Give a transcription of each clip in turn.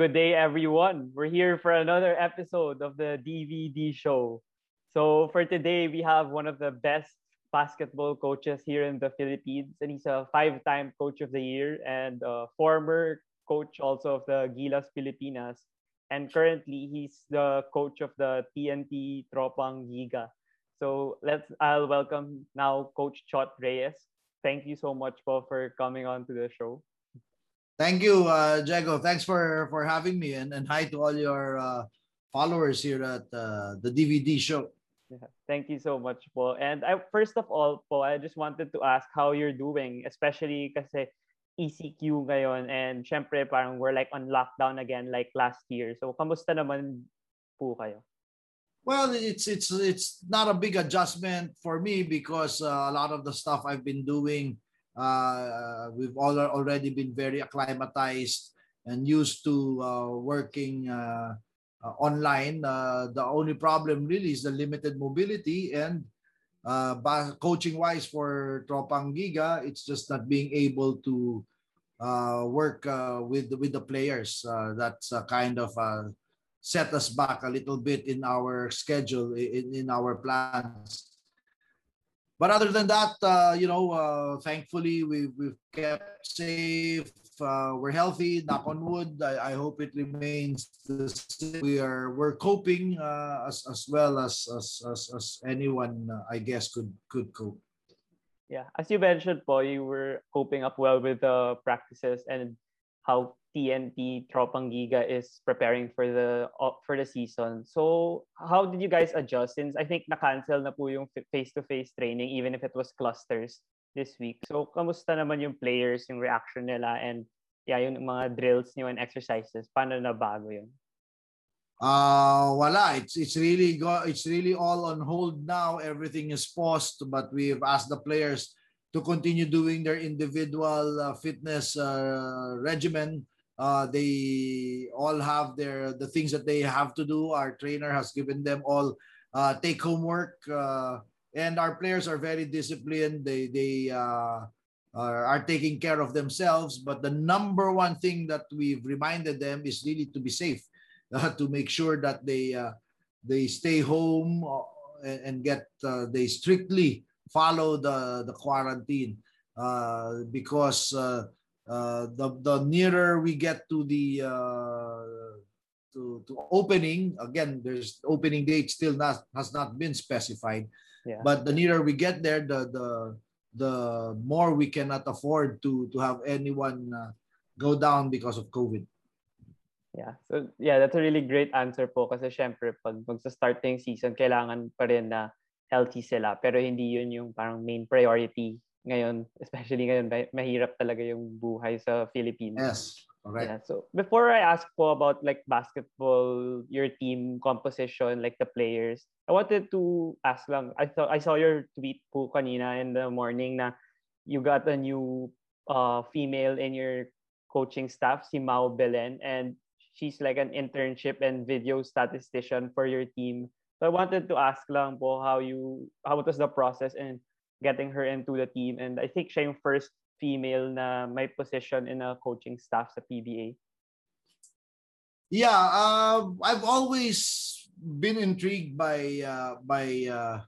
good day, everyone. We're here for another episode of the DVD show. So, for today, we have one of the best basketball coaches here in the Philippines, and he's a five time coach of the year and a former coach also of the Gilas Pilipinas. And currently, he's the coach of the TNT Tropang Giga. So, let's, I'll welcome now Coach Chot Reyes. Thank you so much po for coming on to the show. Thank you, uh, Jago. Thanks for for having me, and, and hi to all your uh, followers here at uh, the DVD show. Yeah, thank you so much po. And I, first of all po, I just wanted to ask how you're doing, especially kasi ECQ ngayon and syempre parang we're like on lockdown again like last year. So kamusta naman po kayo? Well, it's it's it's not a big adjustment for me because uh, a lot of the stuff I've been doing uh, we've all already been very acclimatized and used to uh, working uh, uh online. Uh, the only problem really is the limited mobility and coaching wise for Tropang Giga, it's just not being able to work with with the players. that's kind of set us back a little bit in our schedule in, in our plans but other than that, uh, you know, uh, thankfully we've, we've kept safe. Uh, we're healthy. Knock on wood. I, I hope it remains. We are we're coping uh, as as well as as as, as anyone uh, I guess could could cope. Yeah, as you mentioned, po, you were coping up well with the practices and how TNT Tropang Giga is preparing for the for the season. So, how did you guys adjust since I think na-cancel na po yung face-to-face training even if it was clusters this week. So, kamusta naman yung players, yung reaction nila and yeah, yung mga drills niyo and exercises? Paano na bago yun? Uh, wala. It's it's really go it's really all on hold now. Everything is paused, but we've asked the players to continue doing their individual uh, fitness uh, regimen. Uh, they all have their the things that they have to do. Our trainer has given them all uh, take home work, uh, and our players are very disciplined. They they uh, are, are taking care of themselves. But the number one thing that we've reminded them is really to be safe, to make sure that they they stay home and, get they strictly follow the the quarantine uh, because uh, the the nearer we get to the uh, to to opening again there's opening date still not has not been specified. Yeah. but the nearer we get there the the the more we cannot afford to to have anyone uh, go down because of covid. Yeah. So yeah that's a really great answer po. Kasi syempre pag magsa-starting season kailangan pa rin na healthy sila. Pero hindi yun yung parang main priority ngayon especially ngayon mahirap talaga yung buhay sa Philippines. Yes. Correct. Yeah, so before I ask po about like basketball, your team composition, like the players, I wanted to ask lang. I thought I saw your tweet po kanina in the morning na you got a new uh, female in your coaching staff, si Mao Belen, and she's like an internship and video statistician for your team. So I wanted to ask lang po how you how was the process in getting her into the team and I think siya yung first female na may position in a coaching staff sa PBA. Yeah, uh, I've always been intrigued by uh, by uh,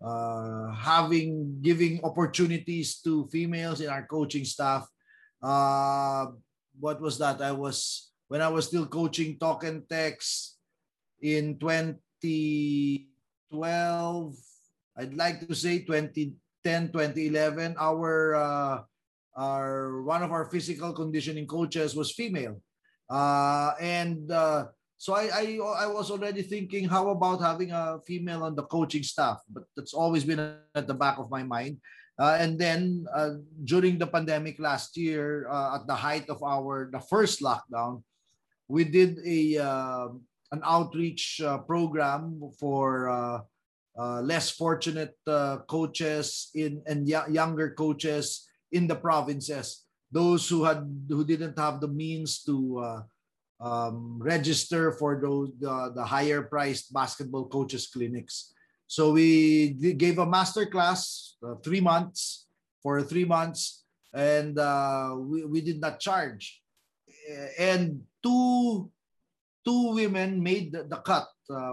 uh, having giving opportunities to females in our coaching staff. Uh, what was that? I was when I was still coaching Talk and Text in 2012, I'd like to say 2010, 2011, our uh, our one of our physical conditioning coaches was female, uh, and uh, so I, I I was already thinking how about having a female on the coaching staff, but that's always been at the back of my mind. Uh, and then uh, during the pandemic last year, uh, at the height of our the first lockdown, we did a uh, an outreach uh, program for uh, less fortunate uh, coaches in and y- younger coaches in the provinces those who had who didn't have the means to uh, um, register for those the, higher priced basketball coaches clinics. So we gave a master class uh, three months for three months, and uh, we, we did not charge. And two two women made the, the cut.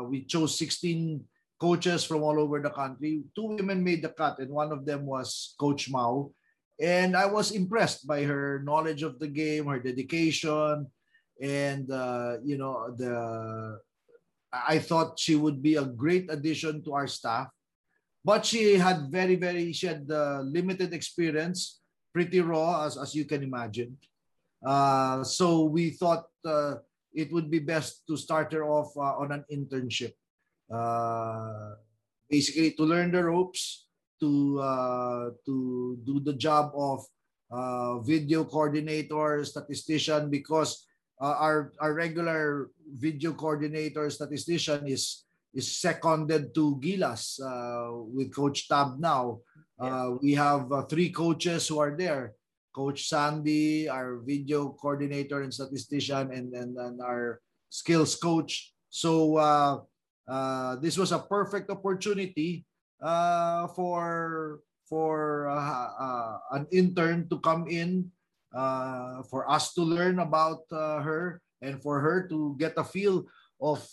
We chose 16 coaches from all over the country. Two women made the cut, and one of them was Coach Mao. And I was impressed by her knowledge of the game, her dedication, and uh, you know the. I thought she would be a great addition to our staff, but she had very very she had uh, limited experience, pretty raw as as you can imagine. Uh, so we thought uh, it would be best to start her off uh, on an internship uh, basically to learn the ropes, to uh, to do the job of uh, video coordinator, statistician, because uh, our our regular video coordinator, statistician is is seconded to Gilas uh, with Coach Tab now. Uh, we have uh, three coaches who are there. Coach Sandy, our video coordinator and statistician, and, and, and our skills coach. So uh, this was a perfect opportunity uh, for for uh, uh, an intern to come in uh, for us to learn about uh, her and for her to get a feel of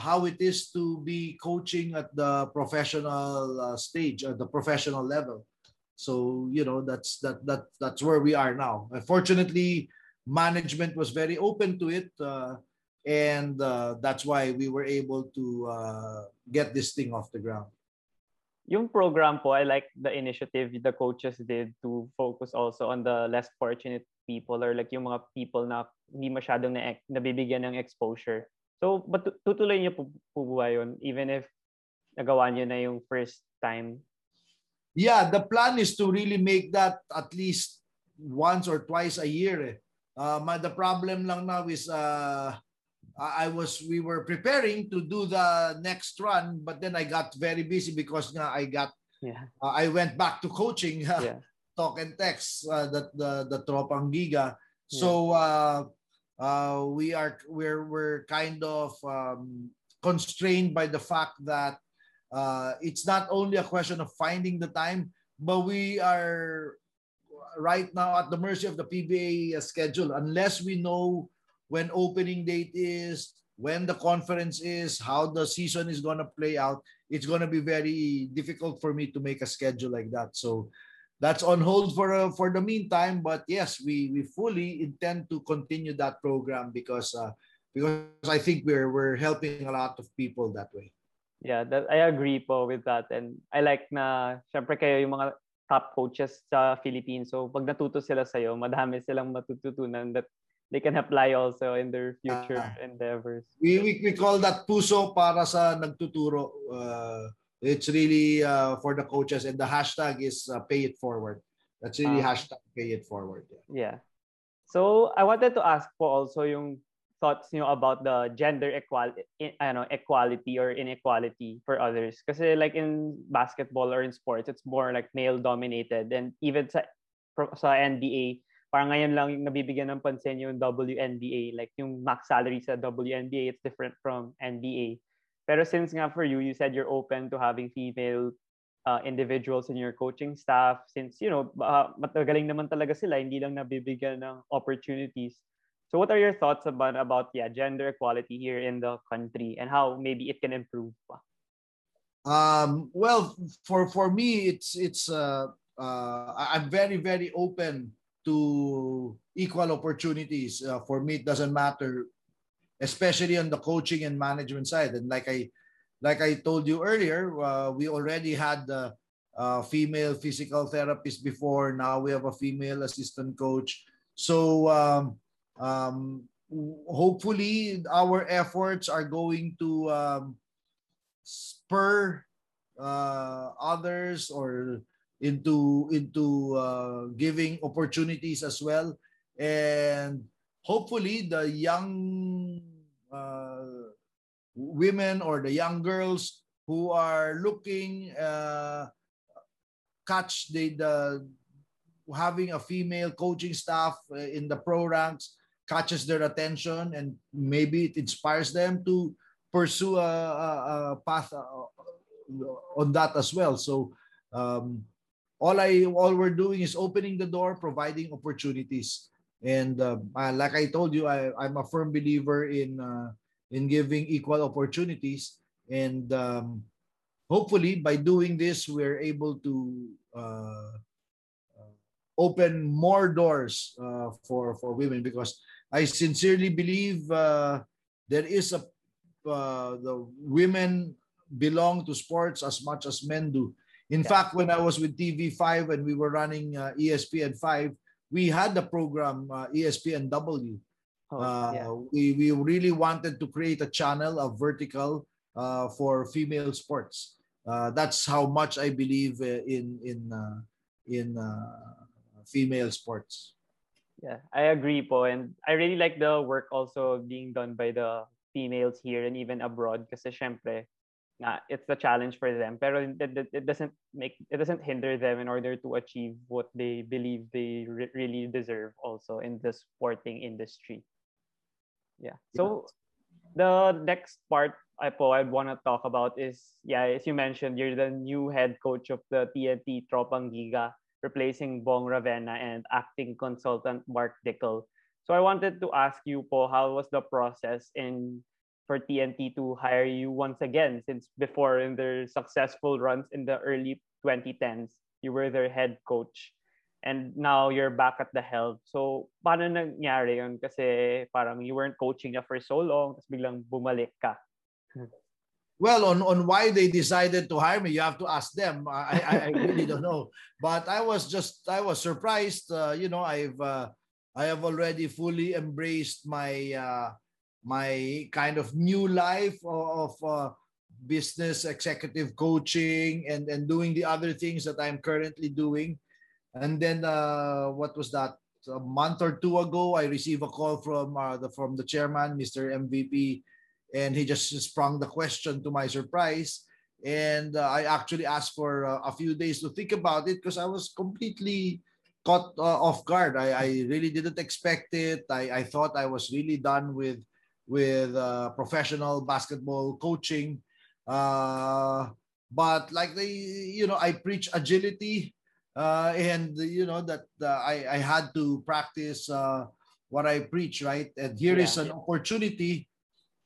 how it is to be coaching at the professional stage at the professional level. So you know that's that that that's where we are now. Unfortunately management was very open to it and uh, that's why we were able to uh, get this thing off the ground. Yung program po, I like the initiative the coaches did to focus also on the less fortunate people or like yung mga people na hindi masyadong na nabibigyan ng exposure. So, but tutuloy niyo po, po ba yun even if nagawa niyo na yung first time? Yeah, the plan is to really make that at least once or twice a year. Eh. Uh, the problem lang now is uh, I was we were preparing to do the next run, but then I got very busy because nga I got yeah. uh, I went back to coaching uh, yeah. talk and text uh, the the the Tropang Giga. Yeah. So uh, uh, we are we're we're kind of um, constrained by the fact that uh, it's not only a question of finding the time, but we are right now at the mercy of the PBA schedule unless we know when opening date is, when the conference is, how the season is going to play out, it's going to be very difficult for me to make a schedule like that. So that's on hold for uh, for the meantime. But yes, we we fully intend to continue that program because uh, because I think we're we're helping a lot of people that way. Yeah, that I agree po with that. And I like na syempre kayo yung mga top coaches sa Philippines. So pag natuto sila sa iyo, madami silang matututunan that they can apply also in their future uh, endeavors. We, we we call that puso para sa nagtuturo. Uh, it's really uh, for the coaches and the hashtag is uh, pay it forward. That's really uh, hashtag pay it forward. Yeah. yeah. So I wanted to ask po also yung thoughts niyo about the gender equality, I know, equality or inequality for others. Kasi like in basketball or in sports, it's more like male dominated and even sa sa NBA, parang ngayon lang yung nabibigyan ng pansin yung WNBA. Like yung max salary sa WNBA, it's different from NBA. Pero since nga for you, you said you're open to having female uh, individuals in your coaching staff since, you know, uh, matagaling naman talaga sila, hindi lang nabibigyan ng opportunities. So what are your thoughts about, about yeah, gender equality here in the country and how maybe it can improve pa? Um, well, for for me, it's it's uh, uh, I'm very very open to equal opportunities. Uh, for me, it doesn't matter, especially on the coaching and management side. And like I, like I told you earlier, uh, we already had the uh, female physical therapist before. Now we have a female assistant coach. So um, um, hopefully, our efforts are going to um, spur uh, others or into into uh, giving opportunities as well and hopefully the young uh, women or the young girls who are looking uh, catch the, the having a female coaching staff uh, in the pro ranks catches their attention and maybe it inspires them to pursue a, a, a path uh, on that as well. So um, all I all we're doing is opening the door, providing opportunities. And uh, like I told you, I, I'm a firm believer in uh, in giving equal opportunities. And um, hopefully, by doing this, we're able to uh, open more doors uh, for for women because I sincerely believe uh, there is a uh, the women belong to sports as much as men do. In yeah. fact, when I was with TV5 and we were running uh, ESPN 5, we had the program uh, ESPNW. Oh, uh, yeah. we, we really wanted to create a channel, a vertical uh, for female sports. Uh, that's how much I believe uh, in in uh, in uh, female sports. Yeah, I agree po. And I really like the work also being done by the females here and even abroad kasi syempre nga, it's a challenge for them pero it, it, doesn't make it doesn't hinder them in order to achieve what they believe they re- really deserve also in the sporting industry. Yeah. So the next part I po I'd want to talk about is yeah as you mentioned you're the new head coach of the TNT Tropang Giga replacing Bong Ravena and acting consultant Mark Dickel. So I wanted to ask you po how was the process in for TNT to hire you once again since before in their successful runs in the early 2010s, you were their head coach. And now you're back at the helm. So, paano nangyari yun? Kasi parang you weren't coaching na for so long, tapos biglang bumalik ka. Well, on, on why they decided to hire me, you have to ask them. I, I, I really don't know. But I was just, I was surprised. Uh, you know, I've, uh, I have already fully embraced my uh, my kind of new life of, uh, business executive coaching and and doing the other things that I'm currently doing. And then uh, what was that? A month or two ago, I received a call from uh, the from the chairman, Mr. MVP, and he just sprung the question to my surprise. And uh, I actually asked for uh, a few days to think about it because I was completely caught uh, off guard. I, I really didn't expect it. I, I thought I was really done with with uh, professional basketball coaching. Uh, but like they, you know, I preach agility, uh, and you know that uh, I I had to practice uh, what I preach, right? And here yeah, is an opportunity,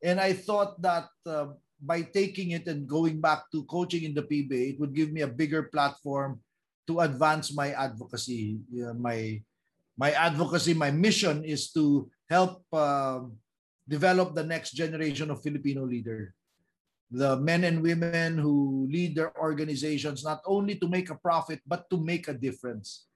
and I thought that uh, by taking it and going back to coaching in the PBA, it would give me a bigger platform to advance my advocacy. my my advocacy, my mission is to help. Um, develop the next generation of Filipino leader. The men and women who lead their organizations not only to make a profit but to make a difference.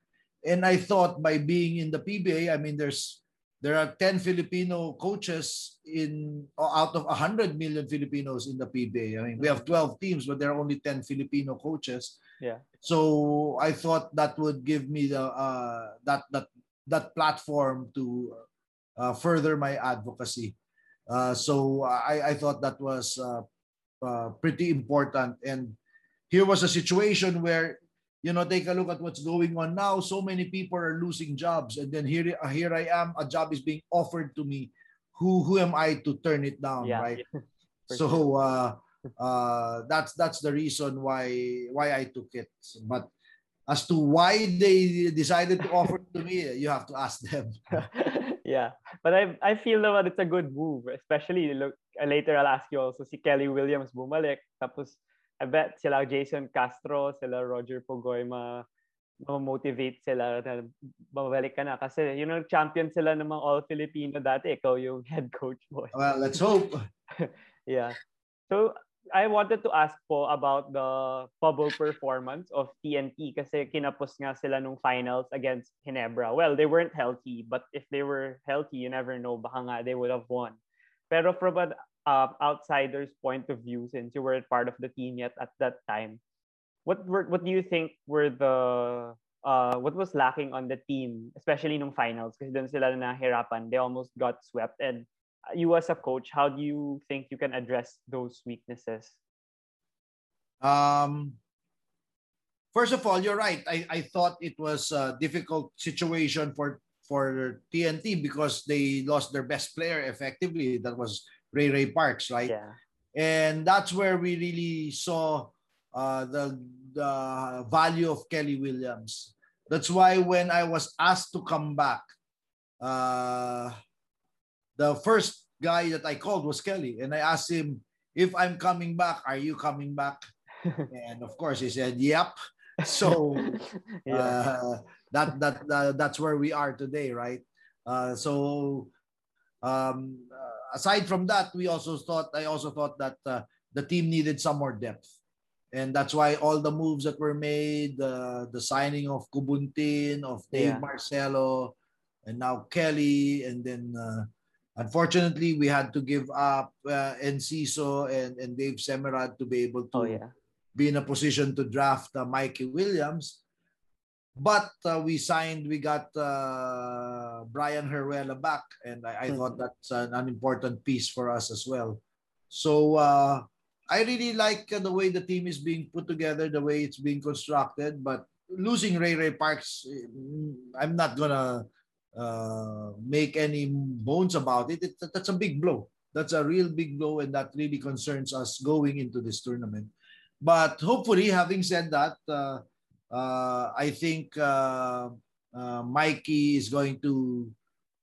And I thought by being in the PBA, I mean there's there are 10 Filipino coaches in out of 100 million Filipinos in the PBA. I mean, we have 12 teams, but there are only 10 Filipino coaches. Yeah. So I thought that would give me the uh, that that that platform to uh, further my advocacy. Uh, so I, I thought that was uh, uh, pretty important. And here was a situation where, you know, take a look at what's going on now. So many people are losing jobs, and then here, here I am. A job is being offered to me. Who who am I to turn it down, yeah. right? so sure. uh, uh, that's that's the reason why why I took it. But as to why they decided to offer to me, you have to ask them. yeah, but I I feel that it's a good move, especially look later I'll ask you also si Kelly Williams bumalik tapos I bet sila Jason Castro, sila Roger Pugoy ma motivate sila na babalik ka na kasi you know champion sila ng mga all Filipino dati ikaw yung head coach mo. Well, let's hope. yeah. So I wanted to ask po about the bubble performance of TNT kasi kinapos nga sila nung finals against Ginebra. Well, they weren't healthy, but if they were healthy, you never know, baka nga they would have won. Pero from an uh, outsider's point of view, since you weren't part of the team yet at that time, what were what do you think were the uh, what was lacking on the team, especially nung finals? Kasi doon sila nahirapan. They almost got swept and you as a coach, how do you think you can address those weaknesses? Um, first of all, you're right. I, I thought it was a difficult situation for for TNT because they lost their best player effectively. That was Ray Ray Parks, right? Yeah. And that's where we really saw uh, the the value of Kelly Williams. That's why when I was asked to come back, uh, the first guy that I called was Kelly, and I asked him if I'm coming back. Are you coming back? and of course, he said, "Yep." So yeah. uh, that that uh, that's where we are today, right? Uh, so um, uh, aside from that, we also thought I also thought that uh, the team needed some more depth, and that's why all the moves that were made, uh, the signing of Kubuntin, of Dave Yeah. Marcelo, and now Kelly, and then uh, unfortunately we had to give up uh, Enciso and and Dave Semerad to be able to oh yeah. be in a position to draft uh, Mikey Williams. But uh, we signed, we got uh, Brian Heruela back, and I, I Mhm. thought that's an, an important piece for us as well. So uh, I really like uh, the way the team is being put together, the way it's being constructed. But losing Ray Ray Parks, mm, I'm not gonna uh, make any bones about it. it. That's a big blow. That's a real big blow, and that really concerns us going into this tournament. But hopefully, having said that, uh, uh, I think uh, uh, Mikey is going to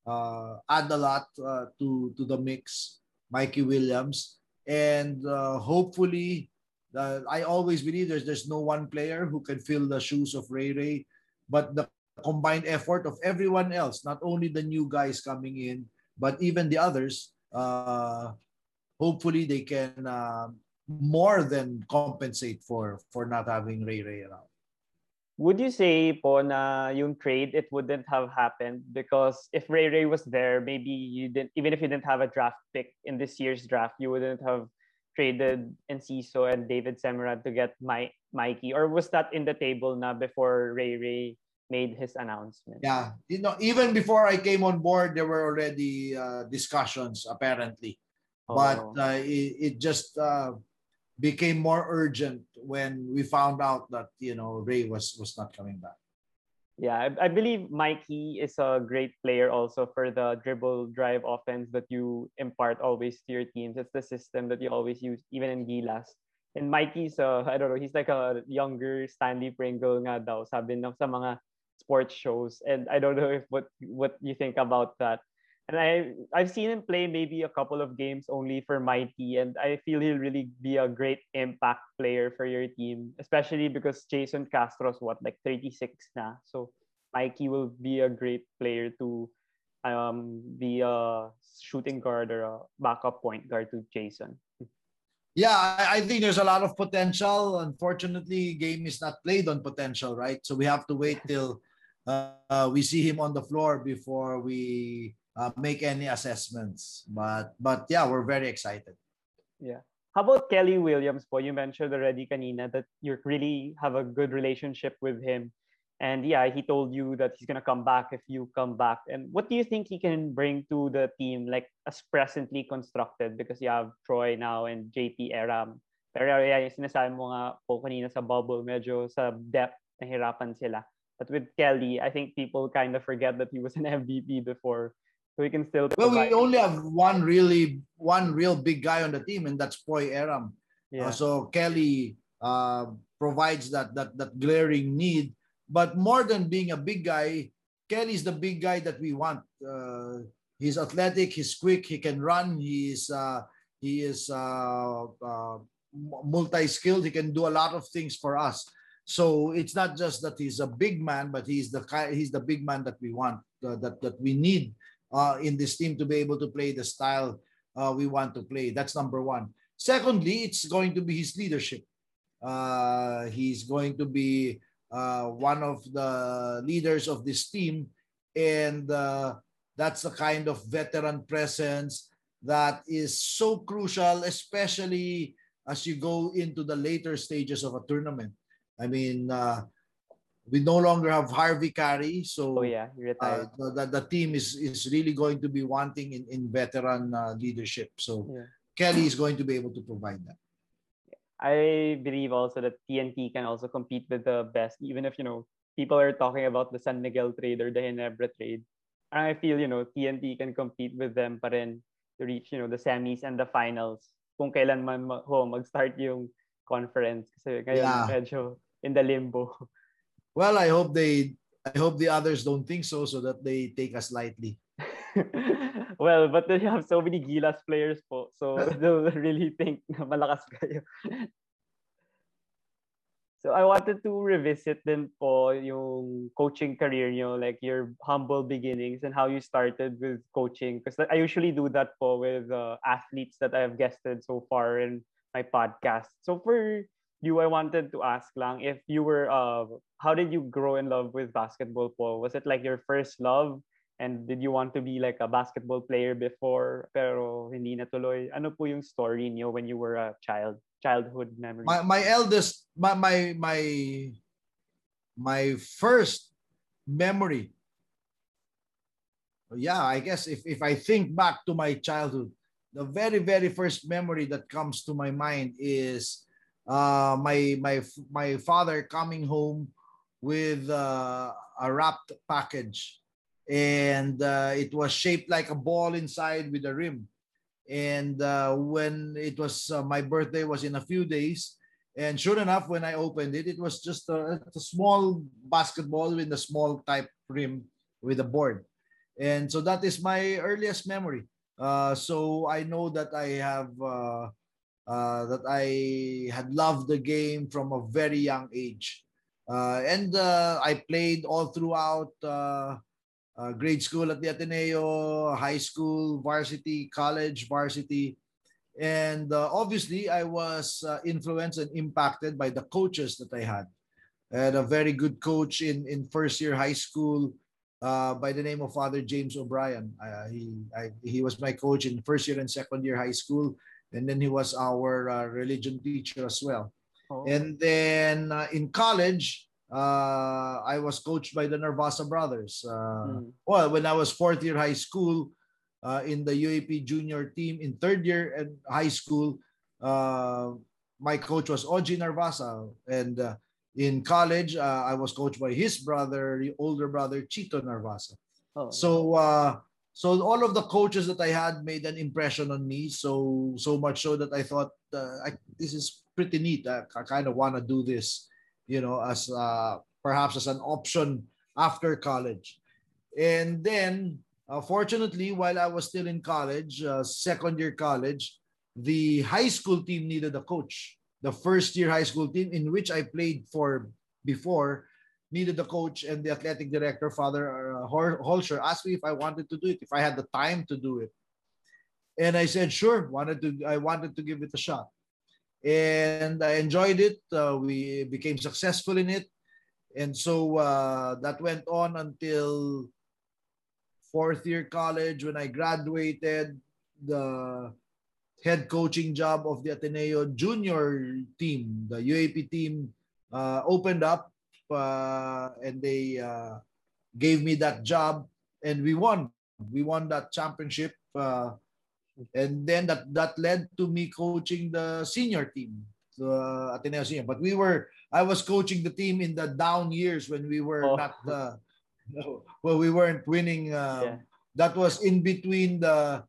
uh, add a lot to to the mix. Mikey Williams, and hopefully, I always believe there's there's no one player who can fill the shoes of Ray Ray, but the combined effort of everyone else, not only the new guys coming in, but even the others. Uh, hopefully, they can. Uh, more than compensate for for not having Ray Ray around. Would you say po na yung trade it wouldn't have happened because if Ray Ray was there, maybe you didn't even if you didn't have a draft pick in this year's draft, you wouldn't have traded Enciso and David Semerad to get my Mikey, or was that in the table na before Ray Ray made his announcement? Yeah, you know, even before I came on board, there were already uh, discussions apparently, but Oh. uh, it, it just uh, became more urgent when we found out that you know Ray was was not coming back. Yeah, I, I believe Mikey is a great player also for the dribble drive offense that you impart always to your teams. It's the system that you always use, even in Gilas. And Mikey's, uh, I don't know, he's like a younger Stanley Pringle nga daw, sabi ng sa mga sports shows. And I don't know if what what you think about that. And I I've seen him play maybe a couple of games only for Mikey, and I feel he'll really be a great impact player for your team, especially because Jason Castro's what like 36 now So Mikey will be a great player to um be a shooting guard or a backup point guard to Jason. Yeah, I, I think there's a lot of potential. Unfortunately, game is not played on potential, right? So we have to wait till uh, we see him on the floor before we uh, make any assessments. But but yeah, we're very excited. Yeah. How about Kelly Williams po? You mentioned already kanina that you really have a good relationship with him. And yeah, he told you that he's gonna come back if you come back. And what do you think he can bring to the team, like as presently constructed? Because you have Troy now and JT Erram. Pero yeah, yung sinasabi mo nga po kanina sa bubble, medyo sa depth, nahirapan sila. But with Kelly, I think people kind of forget that he was an MVP before. So he can still Well, we only have one really one real big guy on the team, and that's Poy Erram. Uh, yeah. so Kelly uh, provides that that that glaring need. But more than being a big guy, Kelly's the big guy that we want. Uh, he's athletic. He's quick. He can run. He's uh, he is uh, uh, multi-skilled. He can do a lot of things for us. So it's not just that he's a big man, but he's the he's the big man that we want, that that we need uh, in this team to be able to play the style uh, we want to play. That's number one. Secondly, it's going to be his leadership. He's going to be uh, one of the leaders of this team, and uh, that's the kind of veteran presence that is so crucial, especially as you go into the later stages of a tournament. I mean, uh, we no longer have Harvey Carey, so oh yeah, retired. uh, the, the team is is really going to be wanting in, in veteran uh, leadership. So Yeah. Kelly is going to be able to provide that. I believe also that TNT can also compete with the best, even if you know people are talking about the San Miguel trade or the Ginebra trade. I feel, you know, TNT can compete with them pa rin to reach, you know, the semis and the finals. Kung kailan man ma- ho, mag-start yung conference. Kasi ngayon Yeah. medyo in the limbo. Well, I hope they I hope the others don't think so so that they take us lightly. well, but they have so many Gilas players po. So they'll really think na malakas kayo. So I wanted to revisit din po yung coaching career nyo, like your humble beginnings and how you started with coaching. Because I usually do that po with uh, athletes that I have guested so far in my podcast. So for you, I wanted to ask lang if you were, uh, how did you grow in love with basketball po? Was it like your first love? And did you want to be like a basketball player before pero hindi natuloy? Ano po yung story niyo when you were a child? Childhood memory? My my eldest my my my my first memory. Yeah, I guess if if I think back to my childhood, the very very first memory that comes to my mind is uh my my my father coming home with uh, a wrapped package and uh, it was shaped like a ball inside with a rim. And uh, when it was uh, my birthday was in a few days and sure enough when i opened it it was just a, a small basketball with a small type rim with a board. And so that is my earliest memory. Uh, so i know that i have uh, uh, that i had loved the game from a very young age. And i played all throughout uh, grade school at the Ateneo, high school, varsity, college, varsity. And uh, obviously, I was uh, influenced and impacted by the coaches that I had. I had a very good coach in, in first year high school uh, by the name of Father James O'Brien. Uh, he, I, he was my coach in first year and second year high school. And then he was our uh, religion teacher as well. Oh. And then uh, in college, uh, I was coached by the Narvasa brothers. Uh, Mm. Well, when I was fourth year high school, uh, in the UAAP junior team, in third year at high school, uh, my coach was Oji Narvasa. And uh, in college, uh, I was coached by his brother, the older brother, Chito Narvasa. Oh. So uh, so all of the coaches that I had made an impression on me. So so much so that I thought uh, I, this is pretty neat. I, I kind of want to do this, you know, as uh, perhaps as an option after college. And then, uh, fortunately, while I was still in college, uh, second year college, the high school team needed a coach. The first year high school team in which I played for before needed a coach, and the athletic director, Father uh, Holscher, asked me if I wanted to do it, if I had the time to do it. And I said, sure, wanted to, I wanted to give it a shot. And I enjoyed it. Uh, we became successful in it. And so uh, that went on until fourth year college when I graduated. The head coaching job of the Ateneo junior team, the UAAP team, uh, opened up uh, and they uh, gave me that job and we won. We won that championship. Uh, and then that, that led to me coaching the senior team, the Ateneo senior. But we were, I was coaching the team in the down years when we were Oh. not, uh, well, we weren't winning. Uh, Yeah. That was in between the,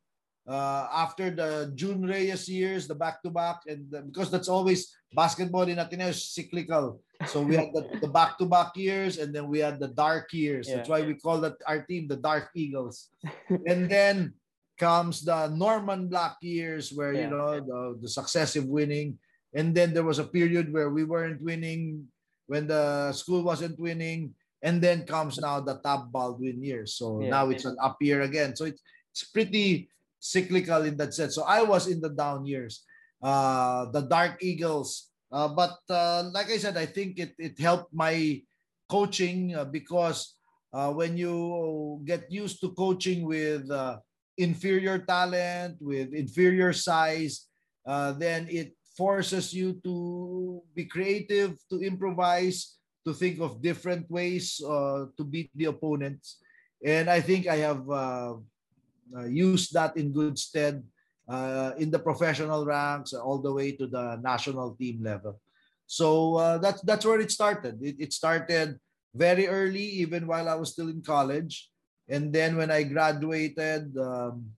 uh, after the June Reyes years, the back to back, and the- because that's always basketball in Ateneo is cyclical. So we had the, the back to back years, and then we had the dark years. That's why we call that our team the Dark Eagles. and then comes the Norman Black years, where you Yeah. know the, the successive winning, and then there was a period where we weren't winning when the school wasn't winning. And then comes now the Tab Baldwin years. So Yeah. now it's an up year again. So it's, it's pretty cyclical in that sense. So I was in the down years, uh, the Dark Eagles. Uh, but uh, like I said, I think it, it helped my coaching uh, because uh, when you get used to coaching with uh, inferior talent, with inferior size, uh, then it forces you to be creative, to improvise, to think of different ways uh, to beat the opponents. And I think I have uh, uh, used that in good stead uh, in the professional ranks all the way to the national team level. So uh, that's that's where it started. It, it started very early, even while I was still in college. And then when I graduated, um,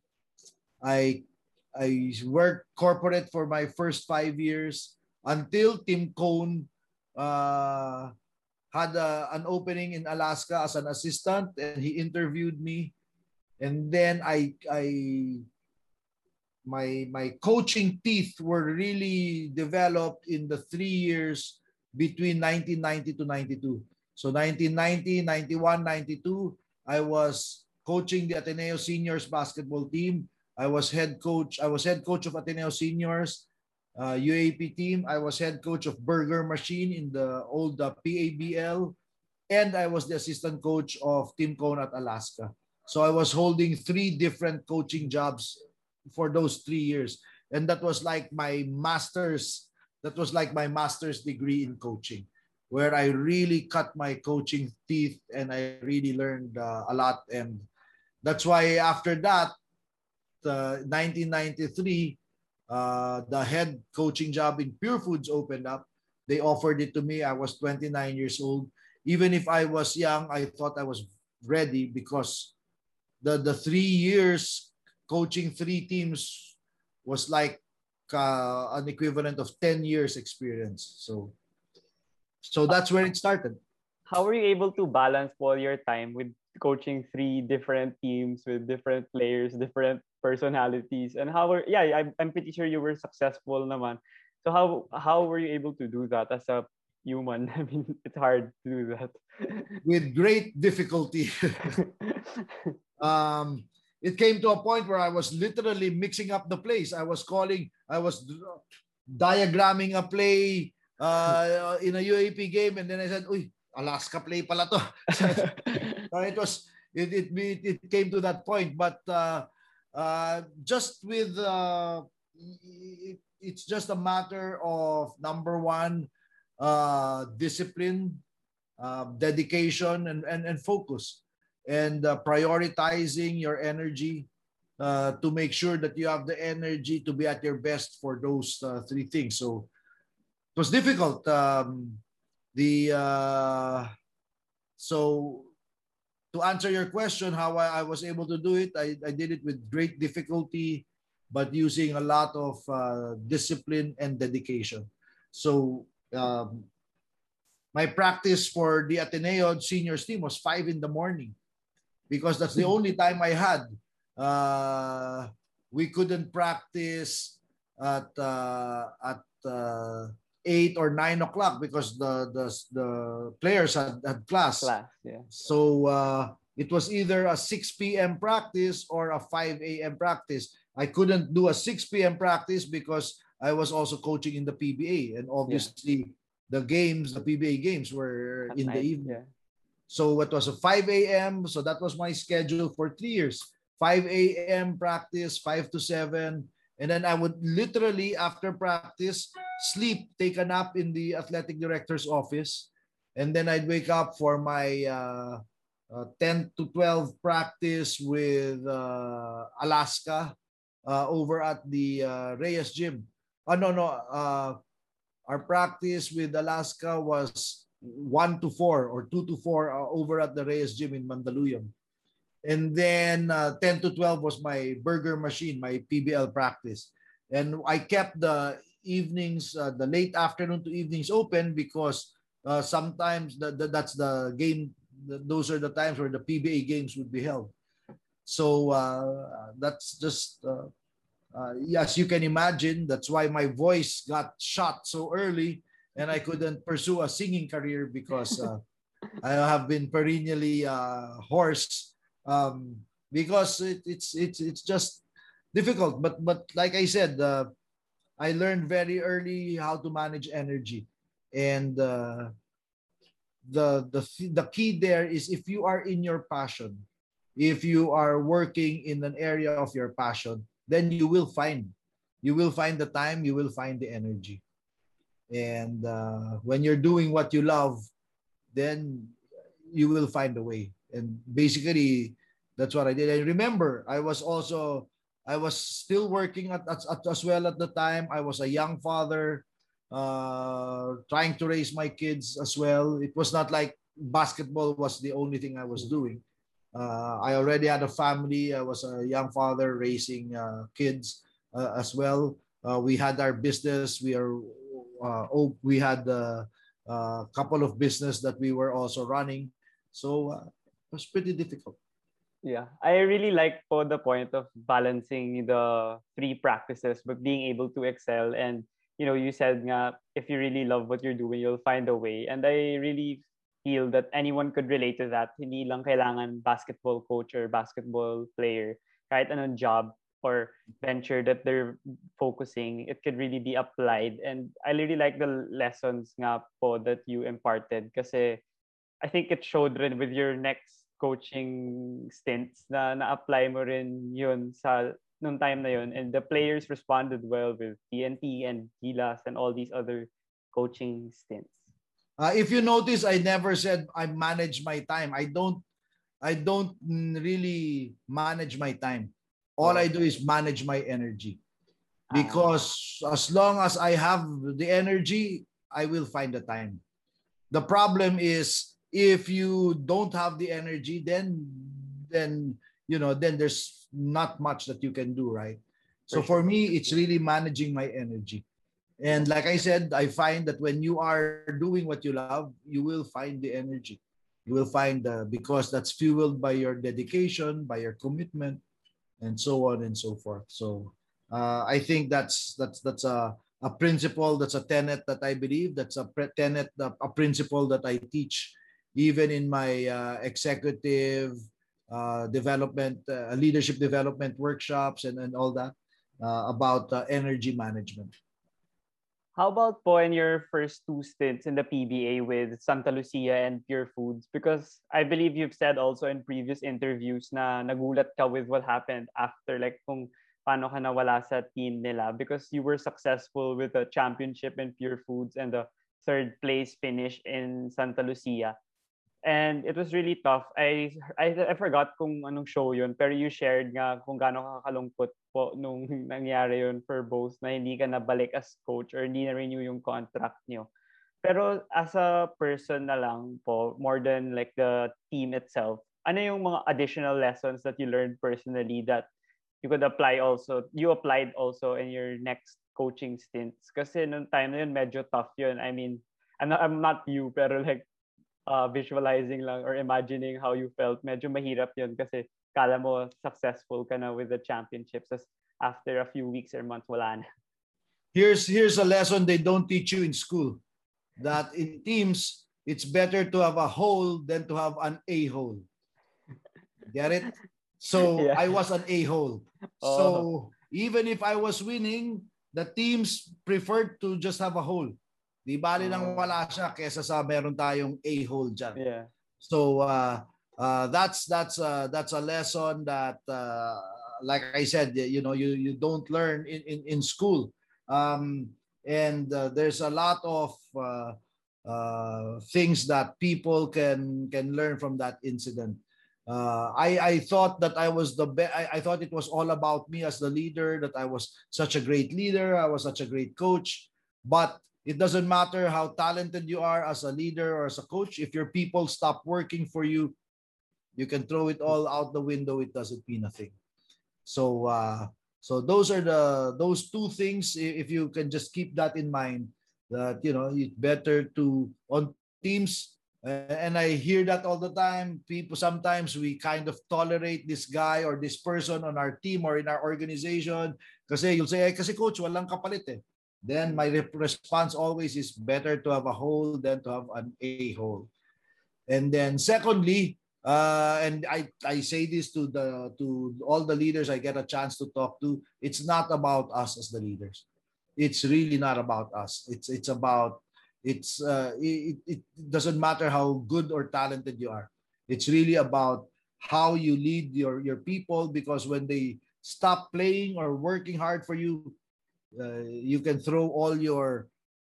I I worked corporate for my first five years until Tim Cone uh, had a, an opening in Alaska as an assistant, and he interviewed me. And then I I my my coaching teeth were really developed in the three years between 1990 to 92. So 1990, 91, 92, I was coaching the Ateneo Seniors basketball team. I was head coach. I was head coach of Ateneo Seniors uh, UAAP team. I was head coach of Burger Machine in the old uh, PABL, and I was the assistant coach of Tim Cone at Alaska. So I was holding three different coaching jobs for those three years, and that was like my master's. That was like my master's degree in coaching, where I really cut my coaching teeth and I really learned uh, a lot. And that's why after that, uh, 1993, uh, the head coaching job in Purefoods opened up. They offered it to me. I was 29 years old. Even if I was young, I thought I was ready because the, the three years coaching three teams was like uh, an equivalent of 10 years experience. So, so that's where it started. How were you able to balance all your time with coaching three different teams with different players, different personalities, and how were yeah, I'm, I'm pretty sure you were successful naman. So how how were you able to do that as a human? I mean, it's hard to do that. With great difficulty. um, it came to a point where I was literally mixing up the plays. I was calling, I was diagramming a play uh, in a UAP game, and then I said, "Uy, Alaska play pala to." Uh, it was it, it it came to that point, but uh, uh, just with uh, it, it's just a matter of number one, uh, discipline, uh, dedication, and, and and focus, and uh, prioritizing your energy uh, to make sure that you have the energy to be at your best for those uh, three things. So it was difficult. Um, the uh, so to answer your question, how I, I was able to do it, I, I did it with great difficulty, but using a lot of uh, discipline and dedication. So um, my practice for the Ateneo seniors team was five in the morning because that's the hmm. only time I had. Uh, we couldn't practice at uh, at uh, eight or nine o'clock because the the, the players had, had class. Class, yeah. So uh, it was either a 6 p.m. practice or a 5 a.m. practice. I couldn't do a 6 p.m. practice because I was also coaching in the PBA, and obviously yeah. the games, the PBA games, were At in night, the evening. Yeah. So it was a 5 a.m. So that was my schedule for three years. 5 a.m. practice, 5 to 7. And then I would literally, after practice, sleep, take a nap in the athletic director's office, and then I'd wake up for my uh, uh, 10 to 12 practice with uh, Alaska uh, over at the uh, Reyes Gym. Oh, no, no. Uh, our practice with Alaska was 1 to 4 or 2 to 4 uh, over at the Reyes Gym in Mandaluyong. And then uh, 10 to 12 was my burger machine, my PBL practice. And I kept the evenings, uh, the late afternoon to evenings open because uh, sometimes the, the, that's the game. The, those are the times where the PBA games would be held. So uh, that's just, uh, uh, as you can imagine, that's why my voice got shot so early and I couldn't pursue a singing career because uh, I have been perennially hoarse um, because it, it's it's it's just difficult. But but like I said, uh, I learned very early how to manage energy, and uh, the the the key there is if you are in your passion, if you are working in an area of your passion, then you will find you will find the time, you will find the energy, and uh, when you're doing what you love, then you will find a way. And basically, that's what I did. I remember I was also I was still working at, at, at, as well at the time. I was a young father, uh, trying to raise my kids as well. It was not like basketball was the only thing I was doing. Uh, I already had a family. I was a young father raising uh, kids uh, as well. Uh, we had our business. We are uh, oh, we had a couple of business that we were also running. So was pretty difficult. Yeah, I really like for the point of balancing the three practices, but being able to excel. And you know, you said nga, if you really love what you're doing, you'll find a way. And I really feel that anyone could relate to that. Hindi lang kailangan basketball coach or basketball player. Kahit anong job or venture that they're focusing, it could really be applied. And I really like the lessons nga po that you imparted kasi I think it showed with your next coaching stints na na-apply mo rin yun sa nung time na yun and the players responded well with TNT and Gilas and all these other coaching stints. Uh, if you notice, I never said I manage my time. I don't I don't really manage my time. All I do is manage my energy. Because as long as I have the energy, I will find the time. The problem is if you don't have the energy, then then you know, then there's not much that you can do, right? So for me, it's really managing my energy. And like I said, I find that when you are doing what you love, you will find the energy. You will find the because that's fueled by your dedication, by your commitment, and so on and so forth. So uh, I think that's that's that's a a principle that's a tenet that I believe that's a tenet a principle that I teach even in my uh, executive uh, development uh, leadership development workshops and, and all that uh, about uh, energy management. How about po in your first two stints in the PBA with Santa Lucia and Purefoods? Because I believe you've said also in previous interviews na nagulat ka with what happened after, like kung paano ka nawala sa team nila because you were successful with the championship in Purefoods and the third place finish in Santa Lucia. And it was really tough. I, I I forgot kung anong show yun, pero you shared nga kung gaano kakalungkot po nung nangyari yun for both na hindi ka nabalik as coach or hindi na-renew yung contract niyo. Pero as a person na lang po, more than like the team itself, ano yung mga additional lessons that you learned personally that you could apply also, you applied also in your next coaching stints? Kasi nung time na yun, medyo tough yun. I mean, I'm not, I'm not you, pero like uh, visualizing lang or imagining how you felt, medyo mahirap yun kasi kala mo successful ka na with the championships as after a few weeks or months, wala na. Here's, here's a lesson they don't teach you in school. That in teams, it's better to have a hole than to have an a-hole. Get it? So yeah. I was an a-hole. Oh. So even if I was winning, the teams preferred to just have a hole. Di bali lang wala siya kesa sa meron tayong a-hole dyan. Yeah. So uh, uh, that's that's uh, that's a lesson that uh, like I said, you know, you you don't learn in in, in school. Um, and uh, there's a lot of uh, uh, things that people can can learn from that incident. Uh, I, I thought that I was the best. I, I thought it was all about me as the leader, that I was such a great leader, I was such a great coach. But it doesn't matter how talented you are as a leader or as a coach. If your people stop working for you, you can throw it all out the window. It doesn't mean a thing. So, uh, so those are the those two things. If you can just keep that in mind, that you know it's better to on teams. and I hear that all the time. People sometimes we kind of tolerate this guy or this person on our team or in our organization. Kasi you'll say, eh, kasi coach, walang kapalit eh then my response always is better to have a hole than to have an a hole. And then secondly, uh, and I, I say this to the to all the leaders I get a chance to talk to, it's not about us as the leaders. It's really not about us. It's it's about it's uh, it, it doesn't matter how good or talented you are. It's really about how you lead your your people because when they stop playing or working hard for you, uh, you can throw all your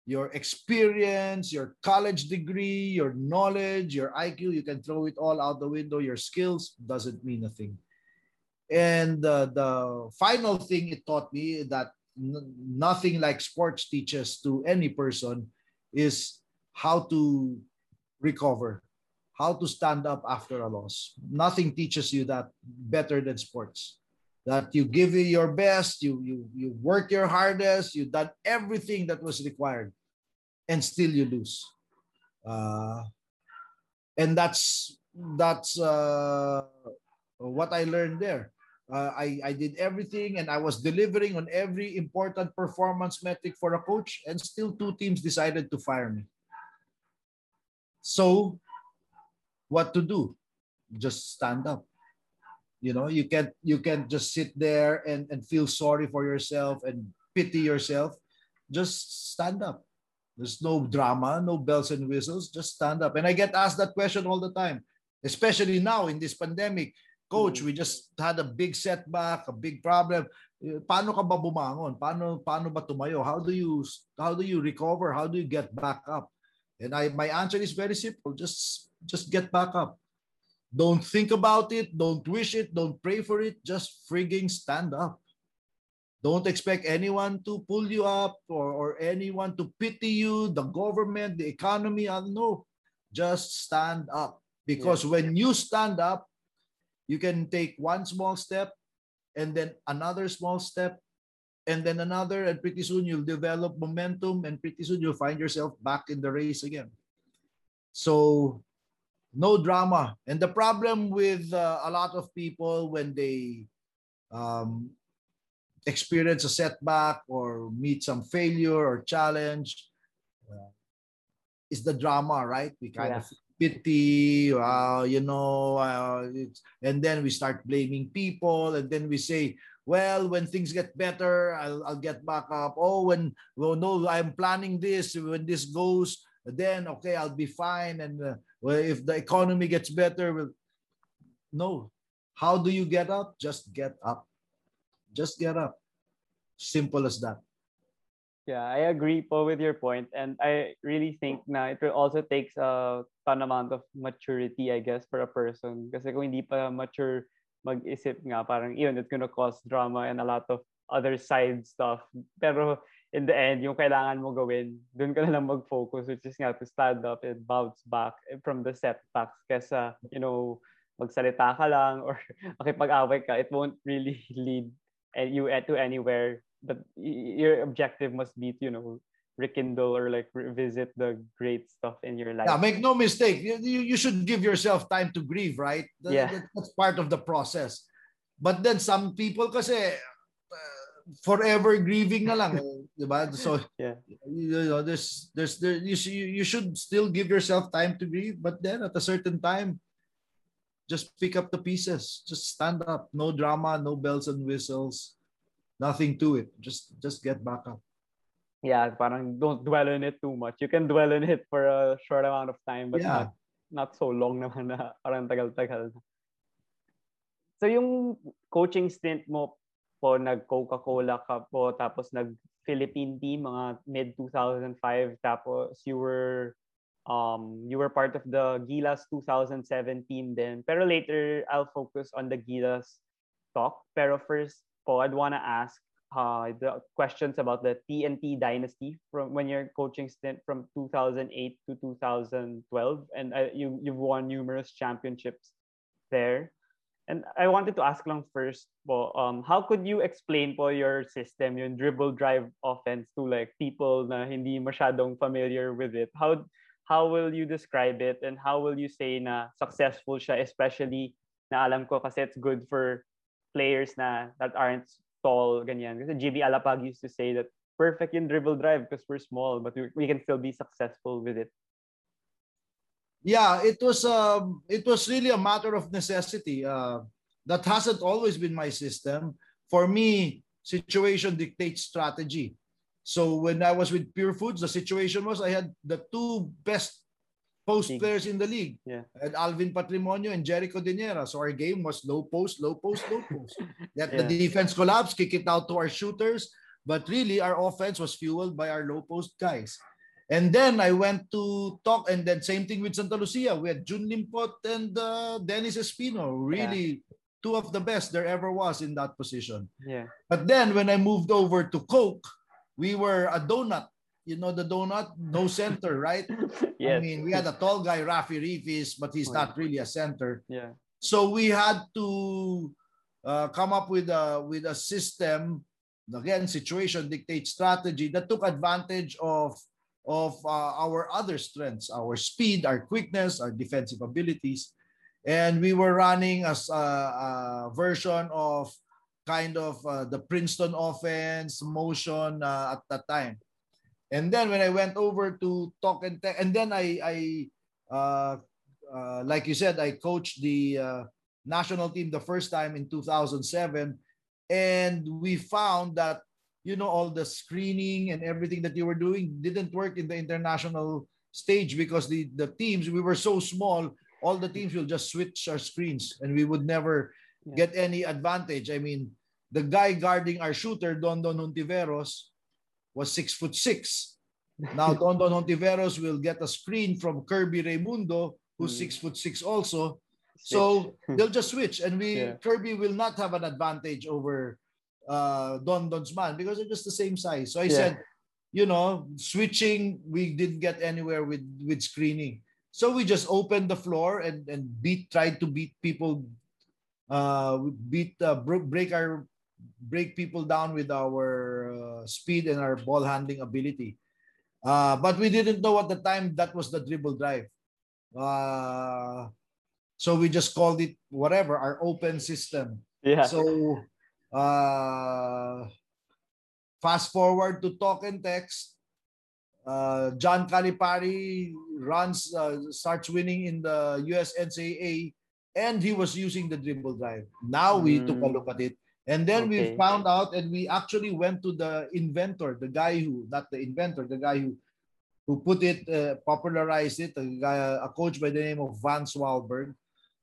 your experience, your college degree, your knowledge, your IQ, you can throw it all out the window. Your skills doesn't mean a thing. And uh, the final thing it taught me that n- nothing like sports teaches to any person is how to recover. how to stand up after a loss. Nothing teaches you that better than sports. That you give it your best, you you you work your hardest, you've done everything that was required, and still you lose. Uh, and that's that's uh, what I learned there. Uh, I, I did everything and I was delivering on every important performance metric for a coach, and still two teams decided to fire me. So what to do just stand up you know you can't you can't just sit there and, and feel sorry for yourself and pity yourself. Just stand up. There's no drama no bells and whistles. Just stand up. And i get asked that question all the time especially now in this pandemic. Coach mm-hmm. we just had a big setback a big problem. Eh, paano ka ba bumangon? Paano paano ba tumayo? How do you how do you recover? How do you get back up? And i my answer is very simple. Just just get back up. Don't think about it. Don't wish it. Don't pray for it. Just frigging stand up. Don't expect anyone to pull you up or, or anyone to pity you, the government, the economy. Uh, I don't know. just stand up. Because yeah. when you stand up, you can take one small step and then another small step and then another and pretty soon you'll develop momentum and pretty soon you'll find yourself back in the race again so no drama. And the problem with uh, a lot of people when they um, experience a setback or meet some failure or challenge uh, is the drama, right? We kind yeah. of pity, uh, you know, uh, and then we start blaming people, and then we say, well, when things get better, I'll, I'll get back up. Oh, when, well, no, I'm planning this. When this goes, then okay, I'll be fine. And uh, well, if the economy gets better, well, no. How do you get up? Just get up. Just get up. Simple as that. Yeah, I agree po with your point, and I really think na it also takes a ton amount of maturity, I guess, for a person. Because kung hindi pa mature mag-isip nga, parang yun, it's gonna cause drama and a lot of other side stuff. Pero in the end, yung kailangan mo gawin, doon ka na lang mag-focus, which is nga to stand up and bounce back from the setbacks kesa, you know, magsalita ka lang or makipag-away ka, it won't really lead you to anywhere. But your objective must be to, you know, rekindle or like revisit the great stuff in your life. Yeah, make no mistake. You, you, should give yourself time to grieve, right? That, yeah. That's part of the process. But then some people kasi forever grieving na lang, ba? So yeah. you know, there's there's there you you should still give yourself time to grieve, but then at a certain time just pick up the pieces, just stand up, no drama, no bells and whistles, nothing to it. Just just get back up. Yeah, parang don't dwell on it too much. You can dwell on it for a short amount of time, but yeah. not not so long naman na parang tagal-tagal. So yung coaching stint mo po nag-Coca-Cola ka po tapos nag-Philippine team mga mid 2005 tapos you were um you were part of the Gilas 2017 then pero later I'll focus on the Gilas talk. Pero first po I'd wanna ask uh, the questions about the TNT dynasty from when you're coaching stint from 2008 to 2012 and uh, you you've won numerous championships there And I wanted to ask lang first po, um, how could you explain po your system, yung dribble drive offense to like people na hindi masyadong familiar with it? How how will you describe it and how will you say na successful siya especially na alam ko kasi it's good for players na that aren't tall ganyan. Kasi GB Alapag used to say that perfect in dribble drive because we're small but we, we can still be successful with it yeah, it was um, it was really a matter of necessity. Uh, that hasn't always been my system. For me, situation dictates strategy. So when I was with Pure Foods, the situation was I had the two best post players in the league. Yeah. And Alvin Patrimonio and Jericho Dinera. So our game was low post, low post, low post. That yeah. the defense collapsed, kick it out to our shooters. But really, our offense was fueled by our low post guys. And then I went to talk, and then same thing with Santa Lucia. We had Jun Limpot and uh, Dennis Espino, really yeah. two of the best there ever was in that position. Yeah. But then when I moved over to Coke, we were a donut. you know the donut, no center, right? yes. I mean, we had a tall guy, Rafi Rifis, but he's Oh, not really a center. yeah. So we had to uh, come up with a with a system. Again, situation dictates strategy that took advantage of of uh, our other strengths, our speed, our quickness, our defensive abilities, and we were running as a, a version of kind of uh, the Princeton offense motion uh, at that time. And then when I went over to talk and tech, and then I I uh, uh, like you said, I coached the uh, national team the first time in 2007, and we found that you know all the screening and everything that you were doing didn't work in the international stage because the the teams we were so small. All the teams will just switch our screens, and we would never Yeah. get any advantage. I mean, the guy guarding our shooter, Don Don Hontiveros, was six foot six. Now Don Don Hontiveros will get a screen from Kirby Raimundo, who's Mm. six foot six also. So they'll just switch, and we Yeah. Kirby will not have an advantage over uh, Don Don's man because they're just the same size. So I Yeah. said, you know, switching, we didn't get anywhere with with screening. So we just opened the floor and and beat, tried to beat people, uh, beat, uh, break our, break people down with our uh, speed and our ball handling ability. Uh, but we didn't know at the time that was the dribble drive. Uh, so we just called it whatever, our open system. yeah. So uh, fast forward to talk and text. Uh, John Calipari runs, uh, starts winning in the US NCAA, and he was using the dribble drive. Now we took a Mm. look at it, and then we found out, and we actually went to the inventor, the guy who, not the inventor, the guy who, who put it, uh, popularized it, a guy, a coach by the name of Vance Walberg.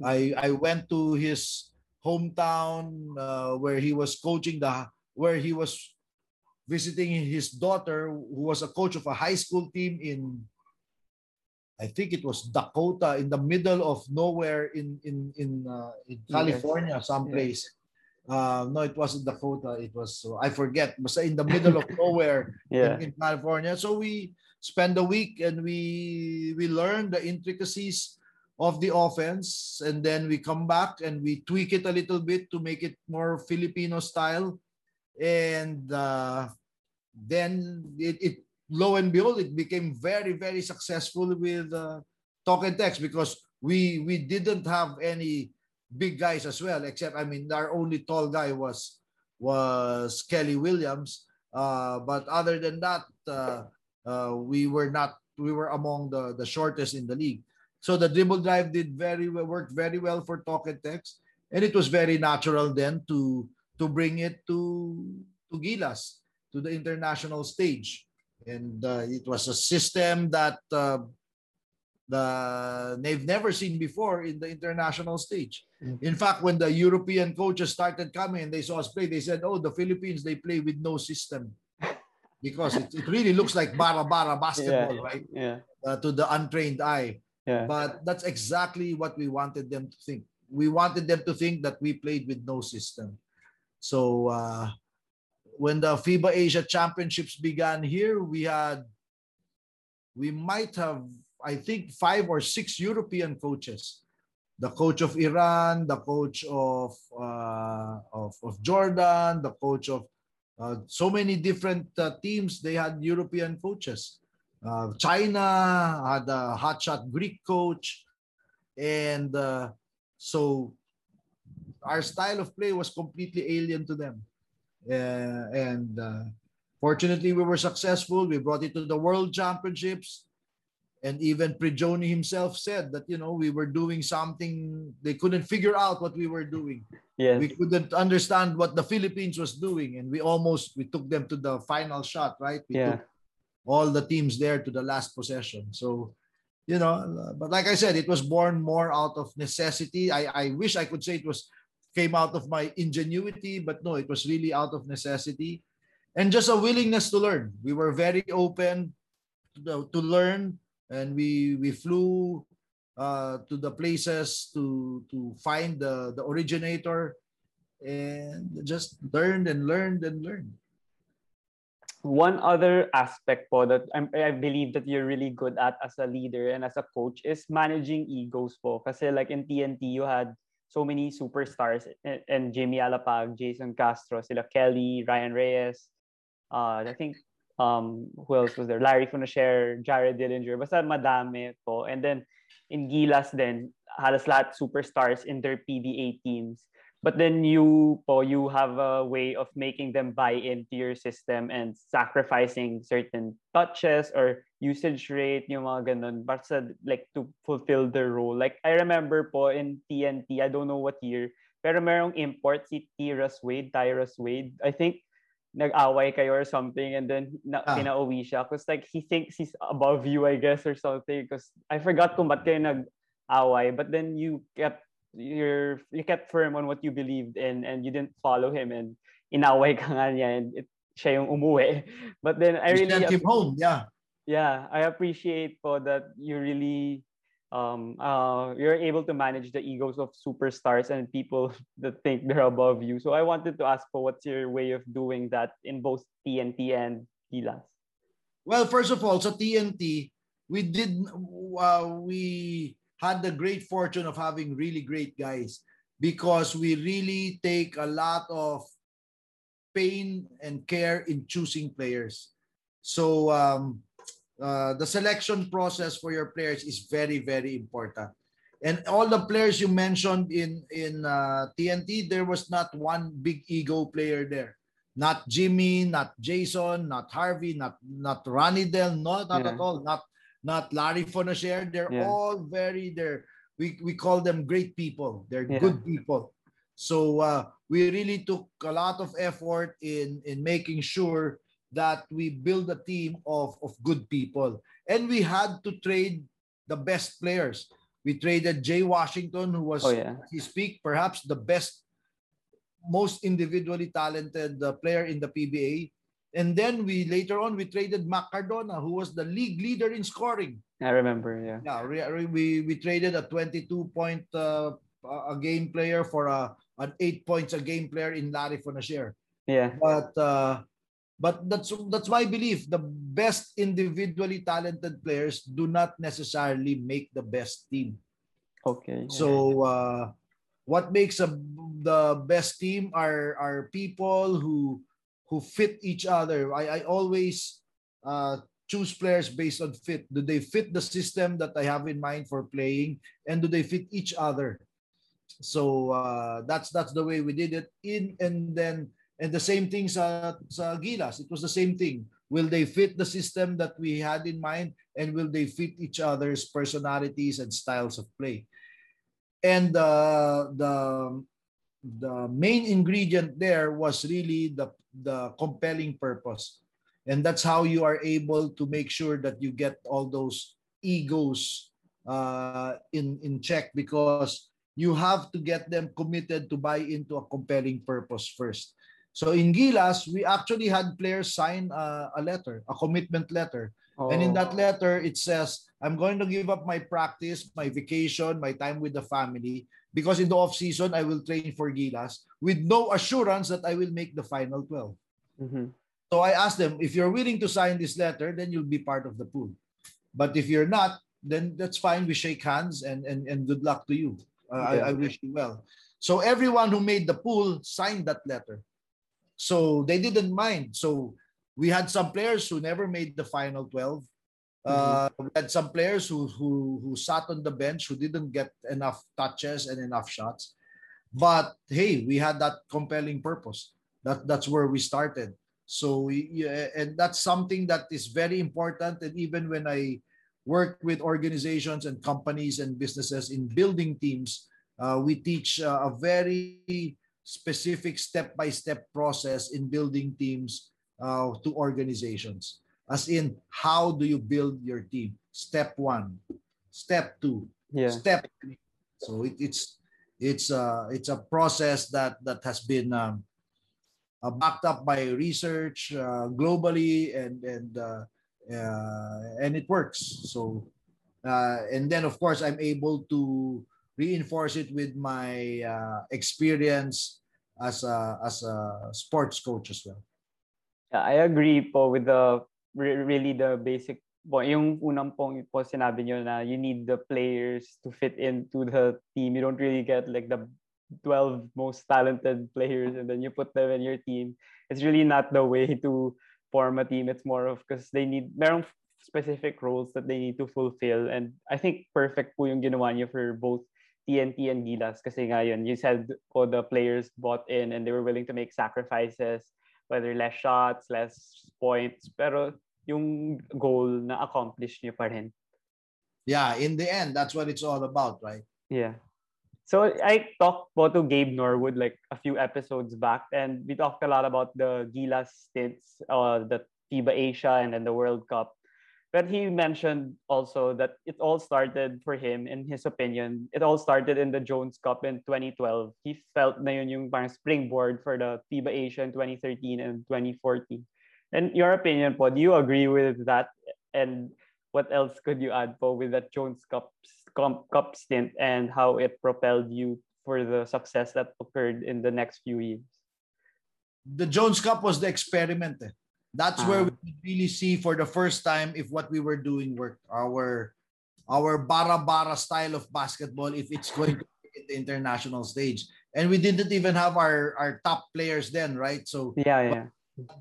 I I went to his hometown uh, where he was coaching the where he was visiting his daughter who was a coach of a high school team in I think it was Dakota in the middle of nowhere in in in, uh, in California someplace. Uh, no, it wasn't Dakota. It was so I forget. But in the middle of nowhere yeah. in, in California. So we spend a week and we we learn the intricacies of the offense and then we come back and we tweak it a little bit to make it more Filipino style. And uh, then it, it lo and behold it became very very successful with uh, talk and text because we we didn't have any big guys as well except I mean our only tall guy was was Kelly Williams. Uh, but other than that uh, uh, we were not we were among the the shortest in the league so the dribble drive did very well worked very well for talk and text and it was very natural then to to bring it to to Gilas to the international stage and uh, it was a system that uh, the they've never seen before in the international stage. In fact, when the European coaches started coming and they saw us play, they said, "Oh, the Philippines they play with no system." Because it, it really looks like bara-bara basketball, yeah. right? Yeah. Uh, to the untrained eye. Yeah. But that's exactly what we wanted them to think. We wanted them to think that we played with no system. So uh, when the FIBA Asia Championships began here, we had, we might have, I think, five or six European coaches. The coach of Iran, the coach of uh, of, of Jordan, the coach of uh, so many different uh, teams. They had European coaches. Uh, China had a hotshot Greek coach, and uh, so our style of play was completely alien to them. Uh, and uh, fortunately, we were successful. We brought it to the World Championships, and even Prigioni himself said that you know we were doing something they couldn't figure out what we were doing. Yes. We couldn't understand what the Philippines was doing, and we almost we took them to the final shot. Right? We Yeah. took all the teams there to the last possession. So, you know, but like I said, it was born more out of necessity. I, I wish I could say it was came out of my ingenuity, but no, it was really out of necessity and just a willingness to learn. We were very open to, to learn and we we flew uh, to the places to to find the the originator and just learned and learned and learned. One other aspect po that I'm, I believe that you're really good at as a leader and as a coach is managing egos po. Kasi like in TNT, you had so many superstars and, and Jimmy Alapag, Jason Castro, sila Kelly, Ryan Reyes, uh, I think um, who else was there? Larry Funoshare, Jared Dillinger, basta madami po. And then in Gilas then, halos lahat superstars in their PBA teams. But then you po, you have a way of making them buy into your system and sacrificing certain touches or usage rate, yung mga ganun, basta like to fulfill their role. Like I remember po in TNT, I don't know what year, pero merong import si Tyrus Wade, Tyrus Wade. I think nag-away kayo or something and then na, ah. pinauwi siya because like he thinks he's above you I guess or something because I forgot kung ba't kayo nag-away but then you kept you're you kept firm on what you believed in and you didn't follow him and inaway ka nga niya and it, siya yung umuwi. But then I you really him home, yeah. Yeah, I appreciate po that you really um uh you're able to manage the egos of superstars and people that think they're above you. So I wanted to ask for what's your way of doing that in both TNT and Gilas? Well, first of all, so TNT, we did uh, we had the great fortune of having really great guys because we really take a lot of pain and care in choosing players. So um, uh, the selection process for your players is very, very important. And all the players you mentioned in in uh, TNT, there was not one big ego player there. Not Jimmy, not Jason, not Harvey, not not Ronnie Del, not, not yeah. at all. Not not Larry Fonacher. They're yeah. all very they're we, we call them great people. They're yeah. good people. So uh, we really took a lot of effort in in making sure that we build a team of, of good people. And we had to trade the best players. We traded Jay Washington, who was, oh, yeah. he speak, perhaps the best, most individually talented uh, player in the PBA. And then we later on we traded Mac Cardona, who was the league leader in scoring. I remember, yeah. Yeah, we we, we traded a 22 point uh, a game player for a an eight points a game player in Larry Fonacier. Yeah. But uh, but that's that's my belief. The best individually talented players do not necessarily make the best team. Okay. So uh, what makes a the best team are are people who who fit each other. I, I always uh, choose players based on fit. Do they fit the system that I have in mind for playing, and do they fit each other? So uh, that's that's the way we did it. In and then and the same thing sa, sa Gilas. It was the same thing. Will they fit the system that we had in mind, and will they fit each other's personalities and styles of play? And uh, the the main ingredient there was really the the compelling purpose. And that's how you are able to make sure that you get all those egos uh, in, in check because you have to get them committed to buy into a compelling purpose first. So in Gilas, we actually had players sign a, a letter, a commitment letter. Oh. And in that oh. letter, it says, I'm going to give up my practice, my vacation, my time with the family, because in the off season I will train for Gilas with no assurance that I will make the final 12. Mm-hmm. So I asked them, if you're willing to sign this letter, then you'll be part of the pool. But if you're not, then that's fine. We shake hands and and, and good luck to you. Uh, yeah. I, I wish you well. So everyone who made the pool signed that letter. So they didn't mind. So we had some players who never made the final 12 uh, we had some players who, who who sat on the bench who didn't get enough touches and enough shots. But hey, we had that compelling purpose. That that's where we started. So yeah, and that's something that is very important. And even when I work with organizations and companies and businesses in building teams, uh, we teach uh, a very specific step-by-step process in building teams uh, to organizations as in how do you build your team? Step one. Step two. Yeah. step three. So it, it's it's uh it's a process that that has been um, uh, backed up by research uh, globally and and uh, uh, and it works. So uh, and then of course i'm able to reinforce it with my uh, experience as a as a sports coach as well. Yeah, I agree po with the really the basic po, yung unang pong po sinabi nyo na you need the players to fit into the team. You don't really get like the 12 most talented players and then you put them in your team. It's really not the way to form a team. It's more of because they need merong specific roles that they need to fulfill. And I think perfect po yung ginawa niyo for both TNT and Gilas kasi nga yun, you said oh, the players bought in and they were willing to make sacrifices, whether less shots, less points, pero yung goal na accomplish niyo pa rin. Yeah, in the end, that's what it's all about, right? Yeah. So I talked po to Gabe Norwood like a few episodes back, and we talked a lot about the Gilas stints, uh, the FIBA Asia, and then the World Cup. But he mentioned also that it all started for him, in his opinion, it all started in the Jones Cup in 2012. He felt na yun yung parang springboard for the FIBA Asia in 2013 and 2014. And your opinion po, do you agree with that? And what else could you add po with that Jones Cup, Cup stint and how it propelled you for the success that occurred in the next few years? The Jones Cup was the experiment. Eh. That's where we ah. really see for the first time if what we were doing worked. Our our bara bara style of basketball, if it's going to be the international stage. And we didn't even have our, our top players then, right? So yeah, yeah.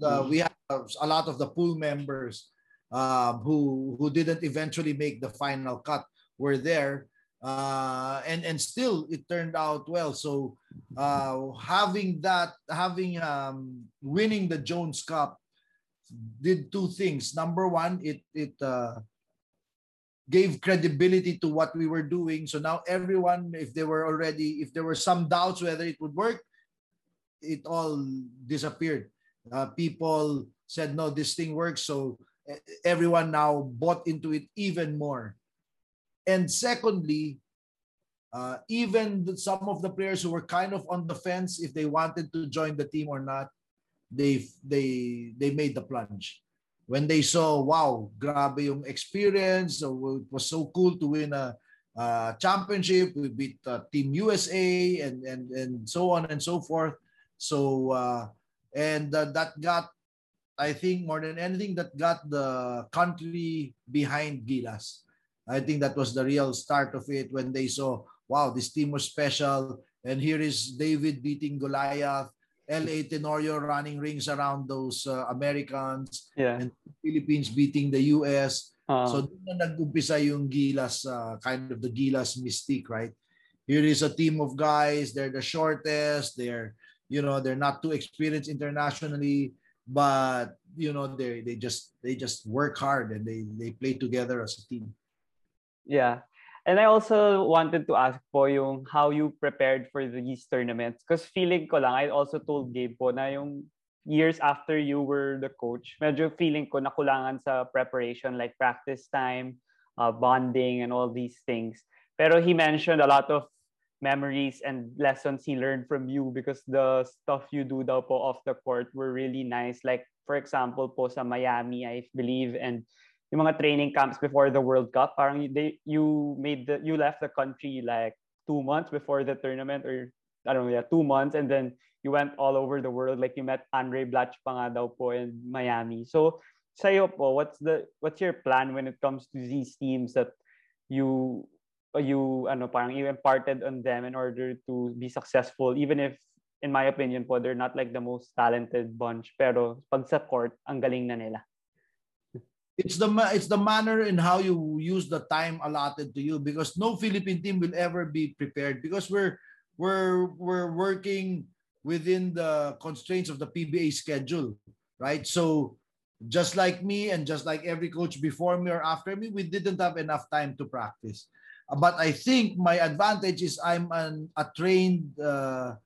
Uh, we have a lot of the pool members uh, who who didn't eventually make the final cut were there uh, and and still it turned out well. So uh, having that, having um, winning the Jones Cup did two things. Number one, it it uh, gave credibility to what we were doing. So now everyone, if they were already, if there were some doubts whether it would work, it all disappeared. Uh, people said, no, this thing works. So everyone now bought into it even more. And secondly, uh, even some of the players who were kind of on the fence if they wanted to join the team or not, they they they made the plunge. When they saw wow grabe yung experience so it was so cool to win a, a championship we beat uh, team USA and and and so on and so forth. So uh, and uh, that got I think more than anything that got the country behind Gilas. I think that was the real start of it when they saw wow this team was special. And here is David beating Goliath LA Tenorio running rings around those uh, Americans yeah. and Philippines beating the US. Uh, so doon na nag-umpisa yung Gilas, uh, kind of the Gilas mystique, right? Here is a team of guys, they're the shortest, they're, you know, they're not too experienced internationally, but you know, they they just they just work hard and they they play together as a team. Yeah. And I also wanted to ask po yung how you prepared for these tournaments. Because feeling ko lang, I also told Gabe po na yung years after you were the coach, medyo feeling ko nakulangan sa preparation like practice time, uh, bonding, and all these things. Pero he mentioned a lot of memories and lessons he learned from you because the stuff you do daw po off the court were really nice. Like, for example po sa Miami, I believe, and yung mga training camps before the World Cup, parang they, you made the, you left the country like two months before the tournament or I don't know, yeah, two months and then you went all over the world. Like you met Andre Blatch pa nga daw po in Miami. So sa'yo po, what's the what's your plan when it comes to these teams that you you ano parang you imparted on them in order to be successful even if in my opinion po they're not like the most talented bunch pero pag sa court ang galing na nila it's the it's the manner in how you use the time allotted to you because no Philippine team will ever be prepared because we're we're we're working within the constraints of the PBA schedule, right? So just like me and just like every coach before me or after me, we didn't have enough time to practice. But I think my advantage is I'm an, a trained uh,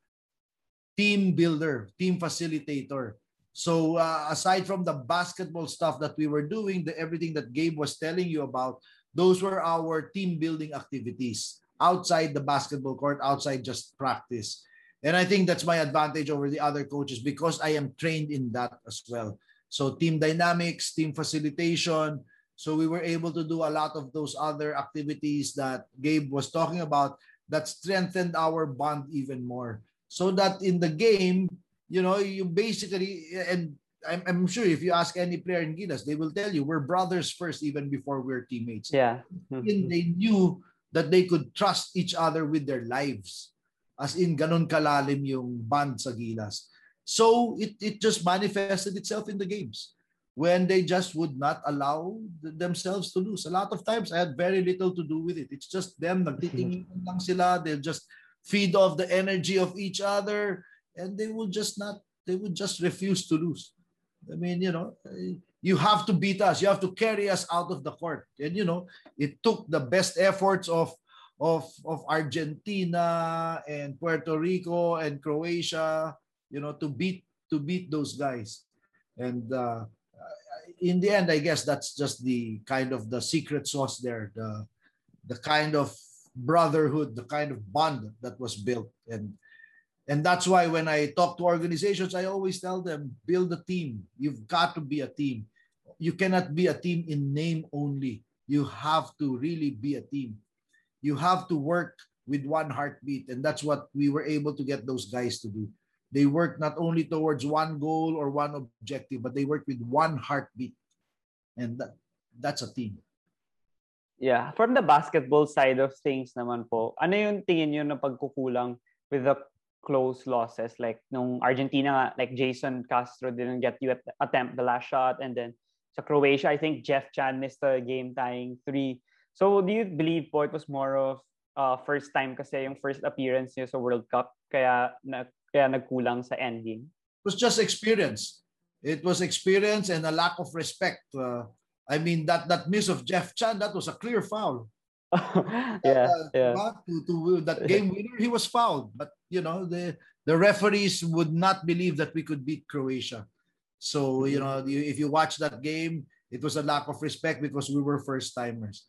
team builder, team facilitator. So uh, aside from the basketball stuff that we were doing, the everything that Gabe was telling you about, those were our team building activities outside the basketball court, outside just practice. And I think that's my advantage over the other coaches because I am trained in that as well. So team dynamics, team facilitation. So we were able to do a lot of those other activities that Gabe was talking about that strengthened our bond even more. So that in the game, you know, you basically and I'm, I'm sure if you ask any player in Gilas, they will tell you we're brothers first, even before we're teammates. Yeah. And mm-hmm. they knew that they could trust each other with their lives. As in, ganun kalalim yung band sa Gilas. So it, it just manifested itself in the games when they just would not allow themselves to lose. A lot of times, I had very little to do with it. It's just them, nagtitingin mm-hmm. lang sila. They'll just feed off the energy of each other and they will just not, they would just refuse to lose. I mean, you know, you have to beat us. You have to carry us out of the court. And, you know, it took the best efforts of of of Argentina and Puerto Rico and Croatia, you know, to beat to beat those guys. And uh, in the end, I guess that's just the kind of the secret sauce there, the the kind of brotherhood, the kind of bond that was built. And and that's why when I talk to organizations, I always tell them, build a team. You've got to be a team. You cannot be a team in name only. You have to really be a team. You have to work with one heartbeat. And that's what we were able to get those guys to do. They work not only towards one goal or one objective, but they work with one heartbeat. And that, that's a team. Yeah. From the basketball side of things naman po, ano yung tingin nyo na pagkukulang with the close losses. Like nung Argentina like Jason Castro didn't get you at attempt the last shot. And then sa Croatia I think Jeff Chan missed the game tying three. So do you believe po it was more of uh, first time kasi yung first appearance niyo sa World Cup kaya na, kaya nagkulang sa ending? It was just experience. It was experience and a lack of respect uh, I mean that that miss of Jeff Chan that was a clear foul. Yeah, uh, yeah. To, to that game winner, he was fouled. But you know, the the referees would not believe that we could beat Croatia. So you know, if you watch that game, it was a lack of respect because we were first timers.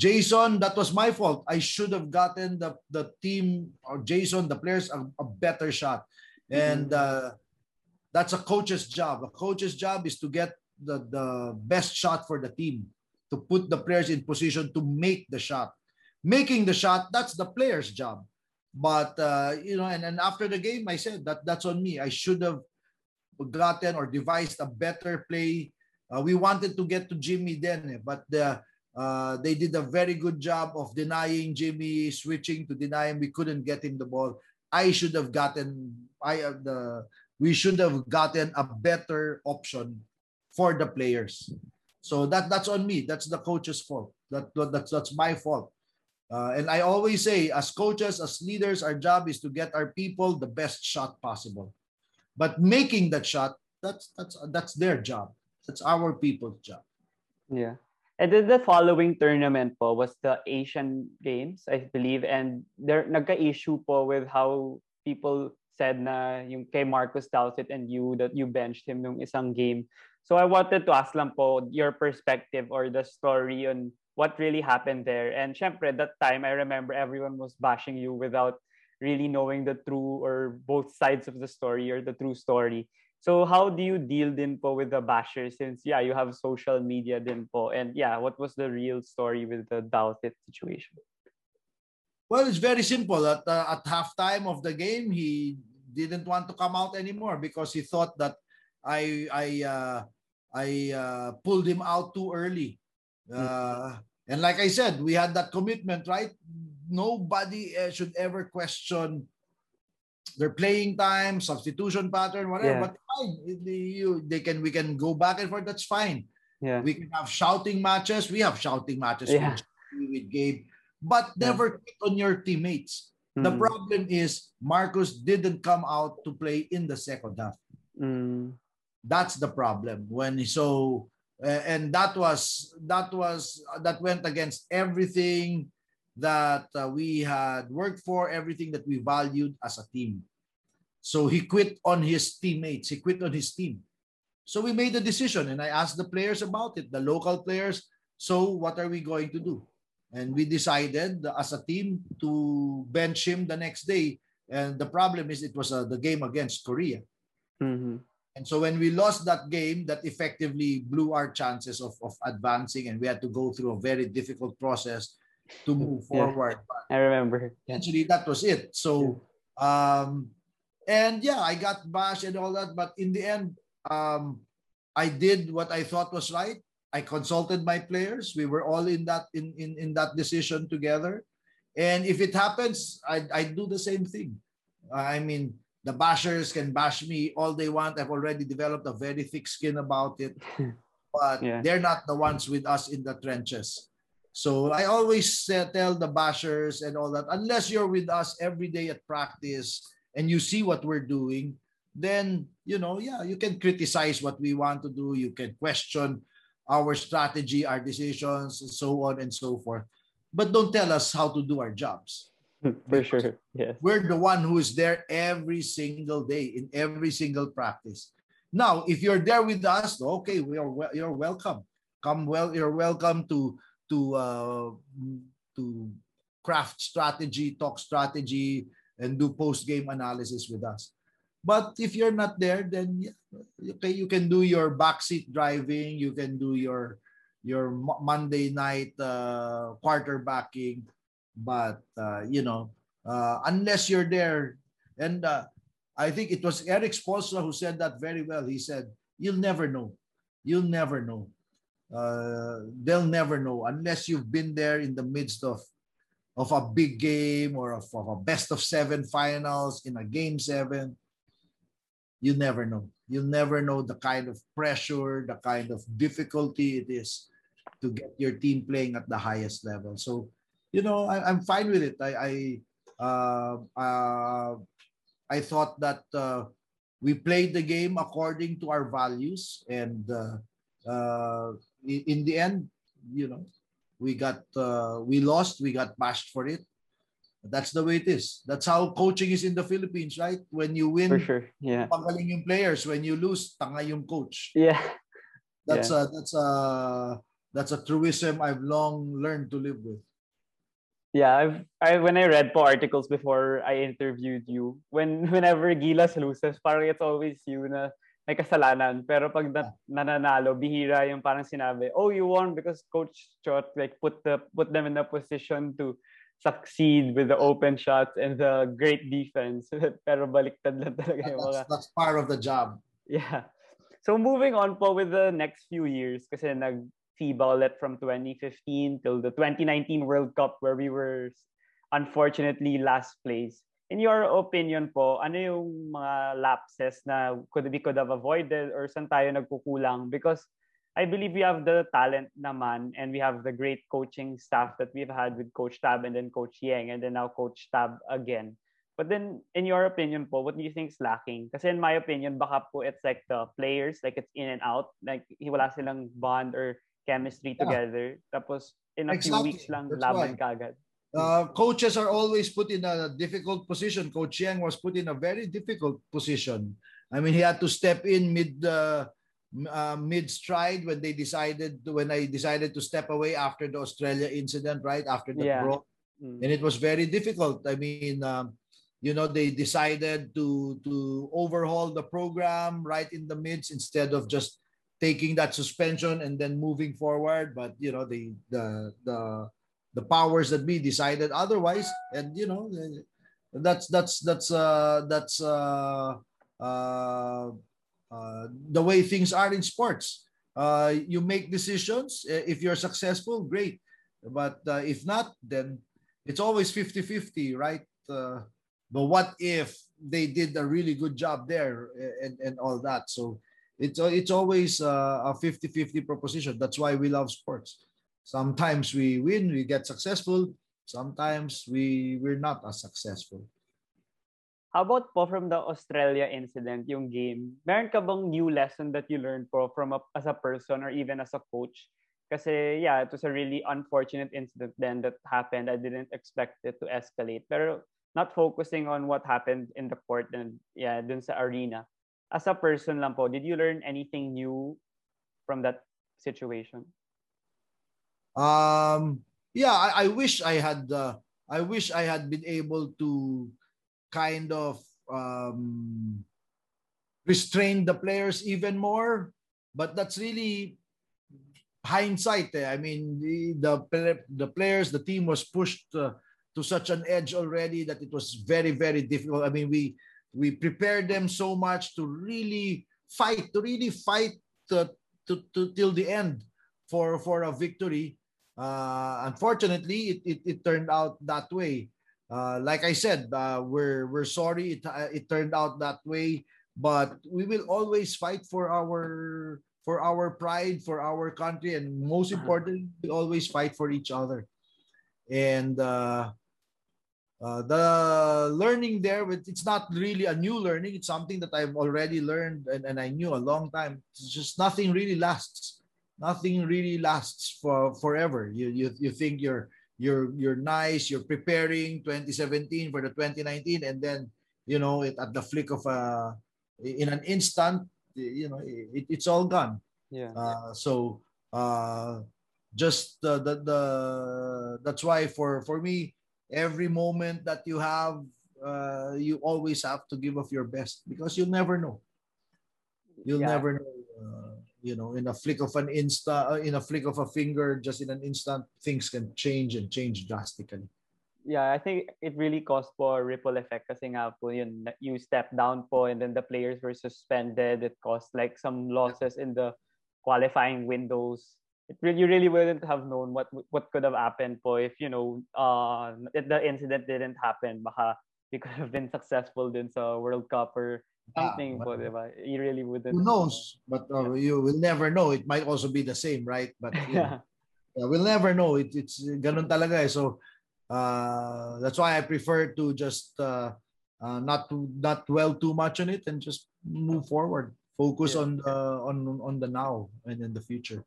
Jason, that was my fault. I should have gotten the the team or Jason, the players, a, a better shot, and uh, that's a coach's job. A coach's job is to get the the best shot for the team to put the players in position to make the shot. Making the shot, that's the player's job. But uh, you know, and, and after the game, I said that that's on me. I should have gotten or devised a better play. Uh, we wanted to get to Jimmy then, eh, but the, uh, they did a very good job of denying Jimmy, switching to deny him. We couldn't get him the ball. I should have gotten I uh, the we should have gotten a better option for the players. So that that's on me. That's the coach's fault. That, that's that's my fault. Uh, and I always say, as coaches, as leaders, our job is to get our people the best shot possible. But making that shot, that's that's that's their job. That's our people's job. Yeah. And then the following tournament po was the Asian Games, I believe. And there nagka-issue po with how people said na yung kay Marcus Dalsit and you that you benched him nung isang game. So I wanted to ask lang po your perspective or the story on what really happened there. And syempre, that time, I remember everyone was bashing you without really knowing the true or both sides of the story or the true story. So how do you deal din po with the bashers since, yeah, you have social media din po. And yeah, what was the real story with the Douthit situation? Well, it's very simple. At, uh, at halftime of the game, he didn't want to come out anymore because he thought that I I uh, I uh, pulled him out too early. Uh, and like I said, we had that commitment, right? Nobody uh, should ever question their playing time, substitution pattern, whatever. Yeah. But fine, you, they can we can go back and forth. That's fine. Yeah. We can have shouting matches. We have shouting matches Yeah. with, Gabe, but Yeah. never quit on your teammates. The Mm. problem is Marcus didn't come out to play in the second half. Mm. That's the problem. When so and that was that was that went against everything that uh, we had worked for, everything that we valued as a team. So he quit on his teammates. He quit on his team. So we made a decision, and I asked the players about it, the local players. So what are we going to do? And we decided as a team to bench him the next day. And the problem is it was uh, the game against Korea. Mhm. And so when we lost that game, that effectively blew our chances of, of advancing, and we had to go through a very difficult process to move Yeah. forward. But I remember. Essentially, that was it. So, um, and yeah, I got bashed and all that, but in the end, um, I did what I thought was right. I consulted my players. We were all in that in in, in that decision together. And if it happens, I I do the same thing. I mean, the bashers can bash me all they want. I've already developed a very thick skin about it. But yeah. they're not the ones with us in the trenches. So I always tell the bashers and all that, unless you're with us every day at practice and you see what we're doing, then, you know, yeah, you can criticize what we want to do. You can question our strategy, our decisions, and so on and so forth. But don't tell us how to do our jobs. For sure. Yes. We're the one who is there every single day in every single practice. Now, if you're there with us, okay, we are you're welcome. Come well, you're welcome to to uh, to craft strategy, talk strategy, and do post game analysis with us. But if you're not there, then okay, you can do your backseat driving. You can do your your Monday night uh, quarterbacking. But uh, you know, uh, unless you're there, and uh, I think it was Erik Spoelstra who said that very well. He said, "You'll never know. You'll never know." uh, they'll never know unless you've been there in the midst of of a big game or of, of a best of seven finals in a game seven you never know you'll never know the kind of pressure the kind of difficulty it is to get your team playing at the highest level so you know I, am fine with it i i uh, uh, i thought that uh, we played the game according to our values and uh, uh, in the end, you know, we got uh, we lost, we got bashed for it. That's the way it is. That's how coaching is in the Philippines, right? When you win, for sure, yeah. Pagaling yung players. When you lose, tanga yung coach. Yeah. That's yeah. a that's a that's a truism I've long learned to live with. Yeah, I've I when I read po articles before I interviewed you, when whenever Gilas loses, parang it's always you na may kasalanan. Pero pag na- nananalo, bihira yung parang sinabi, oh, you won because Coach Chot like put the put them in a position to succeed with the open shots and the great defense. Pero baliktad lang talaga yung mga... That's, that's part of the job. Yeah. So moving on po with the next few years, kasi nag FIBA from 2015 till the 2019 World Cup where we were unfortunately last place in your opinion po, ano yung mga lapses na could we could have avoided or saan tayo nagkukulang? Because I believe we have the talent naman and we have the great coaching staff that we've had with Coach Tab and then Coach Yang and then now Coach Tab again. But then, in your opinion po, what do you think is lacking? Kasi in my opinion, baka po it's like the players, like it's in and out. Like wala silang bond or chemistry yeah. together. Tapos in a exactly. few weeks lang, That's laban right. kagad. Uh, coaches are always put in a difficult position. Coach Yeng was put in a very difficult position. I mean, he had to step in mid uh, uh, mid stride when they decided to, when I decided to step away after the Australia incident, right after the yeah. mm. and it was very difficult. I mean, um, you know, they decided to to overhaul the program right in the midst instead of just taking that suspension and then moving forward. But you know, the the the the powers that be decided otherwise and you know that's that's that's uh that's uh uh, uh the way things are in sports uh you make decisions if you're successful great but uh, if not then it's always 50-50 right uh, but what if they did a really good job there and, and all that so it's it's always a 50-50 proposition that's why we love sports Sometimes we win, we get successful. Sometimes we we're not as successful. How about po from the Australia incident, yung game? Meron ka bang new lesson that you learned po from a, as a person or even as a coach? Kasi yeah, it was a really unfortunate incident then that happened. I didn't expect it to escalate. Pero not focusing on what happened in the court and yeah, dun sa arena. As a person lang po, did you learn anything new from that situation? Um, yeah, I, I wish I had. Uh, I wish I had been able to kind of um, restrain the players even more, but that's really hindsight. Eh? I mean, the, the the players, the team was pushed uh, to such an edge already that it was very very difficult. I mean, we we prepared them so much to really fight, to really fight uh, to, to till the end for for a victory. Uh, unfortunately, it, it, it turned out that way. Uh, like I said, uh, we're we're sorry it uh, it turned out that way, but we will always fight for our for our pride, for our country, and most importantly, we always fight for each other. And uh, uh, the learning there, but it's not really a new learning. It's something that I've already learned and, and I knew a long time. It's just nothing really lasts. Nothing really lasts for forever. You you you think you're you're you're nice. You're preparing 2017 for the 2019, and then you know it at the flick of a in an instant, you know it, it's all gone. Yeah. Uh, so uh, just the, the the that's why for for me every moment that you have, uh, you always have to give of your best because you'll never know. You'll Yeah. never know. Uh, you know, in a flick of an insta, uh, in a flick of a finger, just in an instant, things can change and change drastically. Yeah, I think it really caused for a ripple effect kasi nga po yun, you step down po and then the players were suspended. It caused like some losses in the qualifying windows. It really, you really wouldn't have known what what could have happened po if, you know, uh, if the incident didn't happen. Baka we could have been successful din sa World Cup or Ah, something but po, di ba? You really wouldn't. Who knows? But uh, you will never know. It might also be the same, right? But Yeah. Yeah, we'll never know. It, it's ganun talaga eh. So uh, that's why I prefer to just uh, uh, not to not dwell too much on it and just move forward. Focus Yeah. on the on on the now and in the future.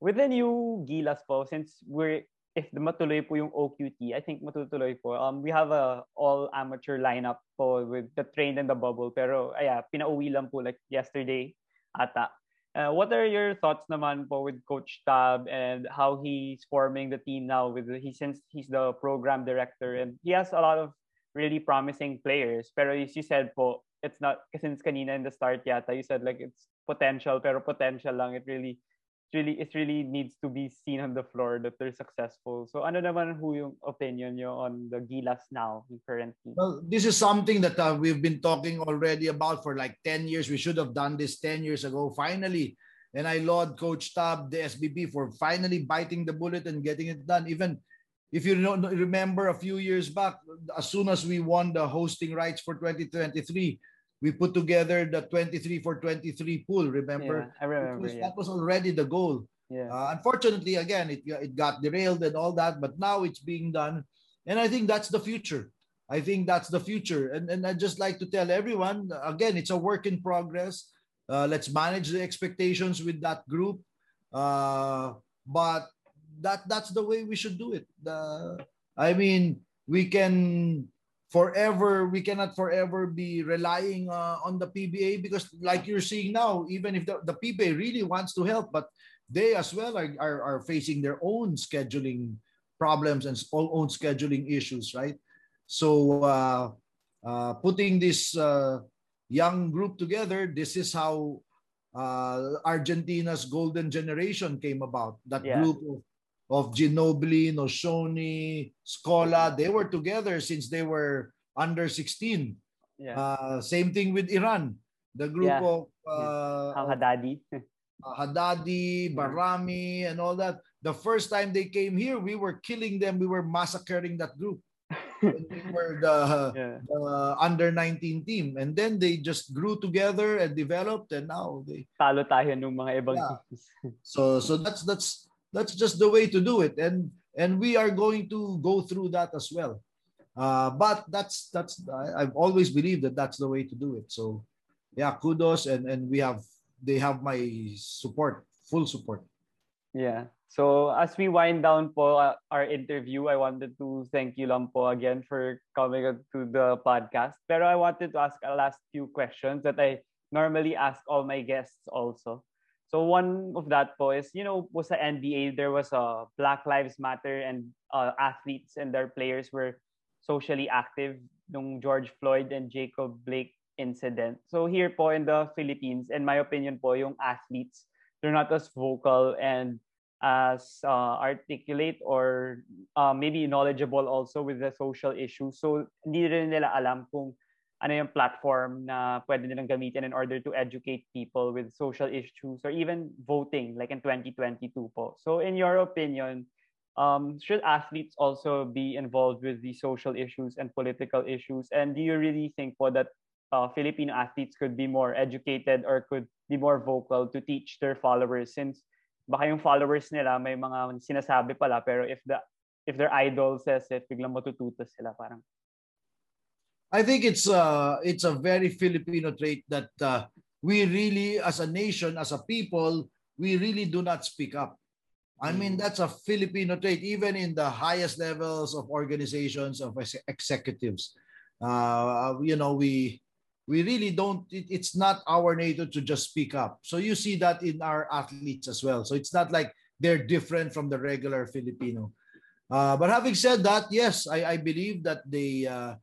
With the new Gilas po, since we're if the matuloy po yung OQT, I think matutuloy po. Um, we have a all amateur lineup po with the train and the bubble. Pero aya, pinauwi lang po like yesterday ata. Uh, what are your thoughts naman po with Coach Tab and how he's forming the team now with he since he's the program director and he has a lot of really promising players. Pero as you said po, it's not since kanina in the start yata you said like it's potential pero potential lang it really really it really needs to be seen on the floor that they're successful. So ano naman ho yung opinion nyo on the Gilas now, yung current team? Well, this is something that uh, we've been talking already about for like 10 years. We should have done this 10 years ago, finally. And I laud Coach Tab, the SBP, for finally biting the bullet and getting it done. Even if you remember a few years back, as soon as we won the hosting rights for 2023, we put together the 23 for 23 pool. Remember? Yeah, I remember. Was- Yeah. That was already the goal. yeah. Uh, unfortunately, again, it, it got derailed and all that, but now it's being done. And I think that's the future. I think that's the future. And, and I just like to tell everyone again, it's a work in progress. Uh, let's manage the expectations with that group. Uh, but that that's the way we should do it. The, I mean, we can forever, we cannot forever be relying uh, on the PBA because, like you're seeing now, even if the, the PBA really wants to help, but they as well are, are, are facing their own scheduling problems and all own scheduling issues, right? So uh, uh, putting this uh, young group together, this is how uh, Argentina's golden generation came about. That Yeah. group of, of Ginobili, Nocioni, Scola, they were together since they were under 16. yeah. Uh, same thing with Iran. The group Yeah. of uh, Ang Haddadi. uh, Haddadi, Barami, and all that. The first time they came here, we were killing them. We were massacring that group. We were the, yeah. the under 19 team. And then they just grew together and developed, and now they. Talo tayo nung mga ibang Yeah. So so that's that's that's just the way to do it, and and we are going to go through that as well. Uh, but that's that's I've always believed that that's the way to do it. So yeah, kudos, and and we have they have my support, full support. Yeah. So as we wind down po uh, our interview, I wanted to thank you lang po again for coming to the podcast. Pero I wanted to ask a last few questions that I normally ask all my guests also. So one of that po is, you know, po sa NBA, there was a Black Lives Matter and uh, athletes and their players were socially active nung George Floyd and Jacob Blake incident. So here po in the Philippines, in my opinion po, yung athletes, they're not as vocal and as uh, articulate or uh, maybe knowledgeable also with the social issues. So hindi rin nila alam kung ano yung platform na pwede nilang gamitin in order to educate people with social issues or even voting like in 2022 po. So in your opinion, um, should athletes also be involved with the social issues and political issues? And do you really think po that uh, Filipino athletes could be more educated or could be more vocal to teach their followers since baka yung followers nila may mga sinasabi pala pero if the if their idol says it biglang matututo sila parang I think it's uh it's a very Filipino trait that uh, we really, as a nation, as a people, we really do not speak up. I mean, Mm. that's a Filipino trait, even in the highest levels of organizations of ex- executives. Uh, you know, we we really don't. It, it's not our nature to just speak up. So you see that in our athletes as well. So it's not like they're different from the regular Filipino. Uh, but having said that, yes, I, I believe that they. Uh,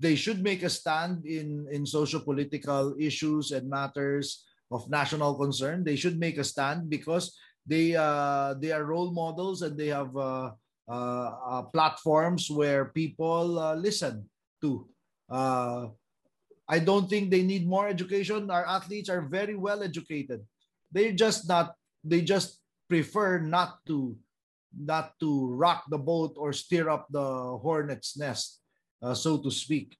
they should make a stand in in social political issues and matters of national concern. They should make a stand because they uh, they are role models and they have uh, uh, uh, platforms where people uh, listen to. Uh, i don't think they need more education. Our athletes are very well educated. They're just not they just prefer not to not to rock the boat or stir up the hornet's nest uh, so to speak.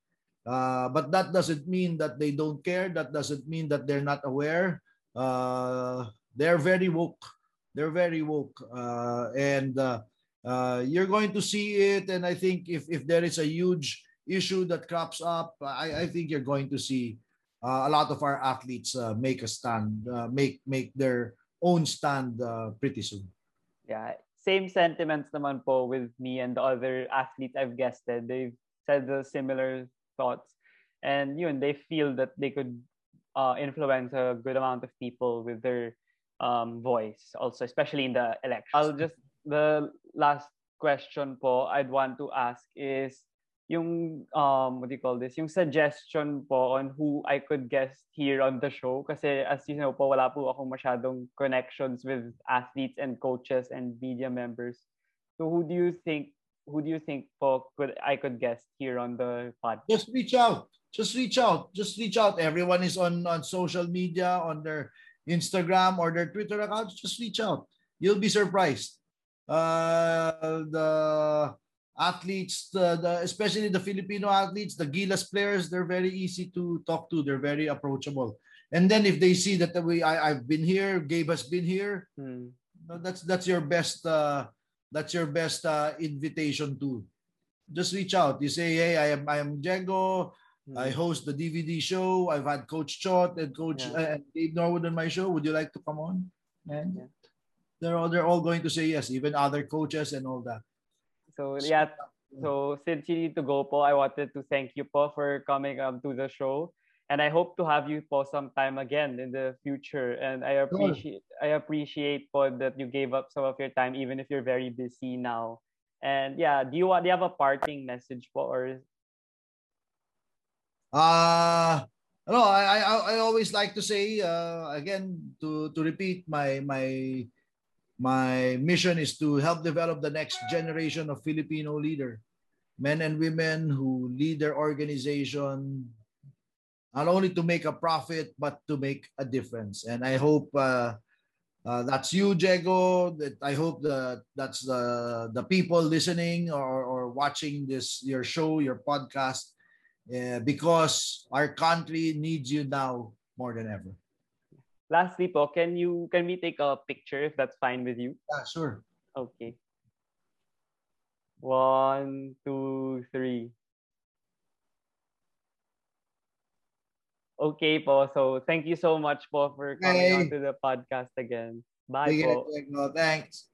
Uh, but that doesn't mean that they don't care. That doesn't mean that they're not aware. Uh, they're very woke. They're very woke, uh, and uh, uh, you're going to see it. And I think if if there is a huge issue that crops up, I, I think you're going to see uh, a lot of our athletes make a stand, make make their own stand pretty soon. yeah, same sentiments naman po with me and the other athletes I've guested. They've said the similar thoughts. And you know they feel that they could uh, influence a good amount of people with their um, voice also, especially in the election I'll just, the last question po I'd want to ask is yung, um, what do you call this, yung suggestion po on who I could guest here on the show. Kasi as you know po, wala po akong masyadong connections with athletes and coaches and media members. So who do you think who do you think po could I could guest here on the podcast? just reach out. Just reach out. Just reach out. Everyone is on on social media on their instagram or their twitter accounts. Just reach out. You'll be surprised. Uh the athletes the, the especially the filipino athletes the gilas players they're very easy to talk to. They're very approachable. And then if they see that we I, i've been here gabe has been here Hmm. that's that's your best uh that's your best uh, invitation to just reach out you say hey i am i am Diego Hmm. I host the DVD show. I've had Coach Chot and Coach Yeah. uh, and Gabe Norwood on my show. Would you like to come on? And Yeah. they're all they're all going to say yes, even other coaches and all that. So yeah, so since you need to go po, I wanted to thank you po for coming um to the show. And I hope to have you po sometime again in the future. And I appreciate I appreciate po that you gave up some of your time even if you're very busy now. And yeah, do you want do you have a parting message po or Uh no, I, I I always like to say uh, again to to repeat my my my mission is to help develop the next generation of Filipino leader, men and women who lead their organization not only to make a profit but to make a difference. And I hope uh, uh, that's you, Diego. That I hope that that's the the people listening or, or watching this your show, your podcast uh, because our country needs you now more than ever. lastly po, can you can we take a picture if that's fine with you? Yeah, sure. Okay. One, two, three. Okay po. So thank you so much po for coming on Okay. to the podcast again. Bye Sige, po. Diego. Thanks.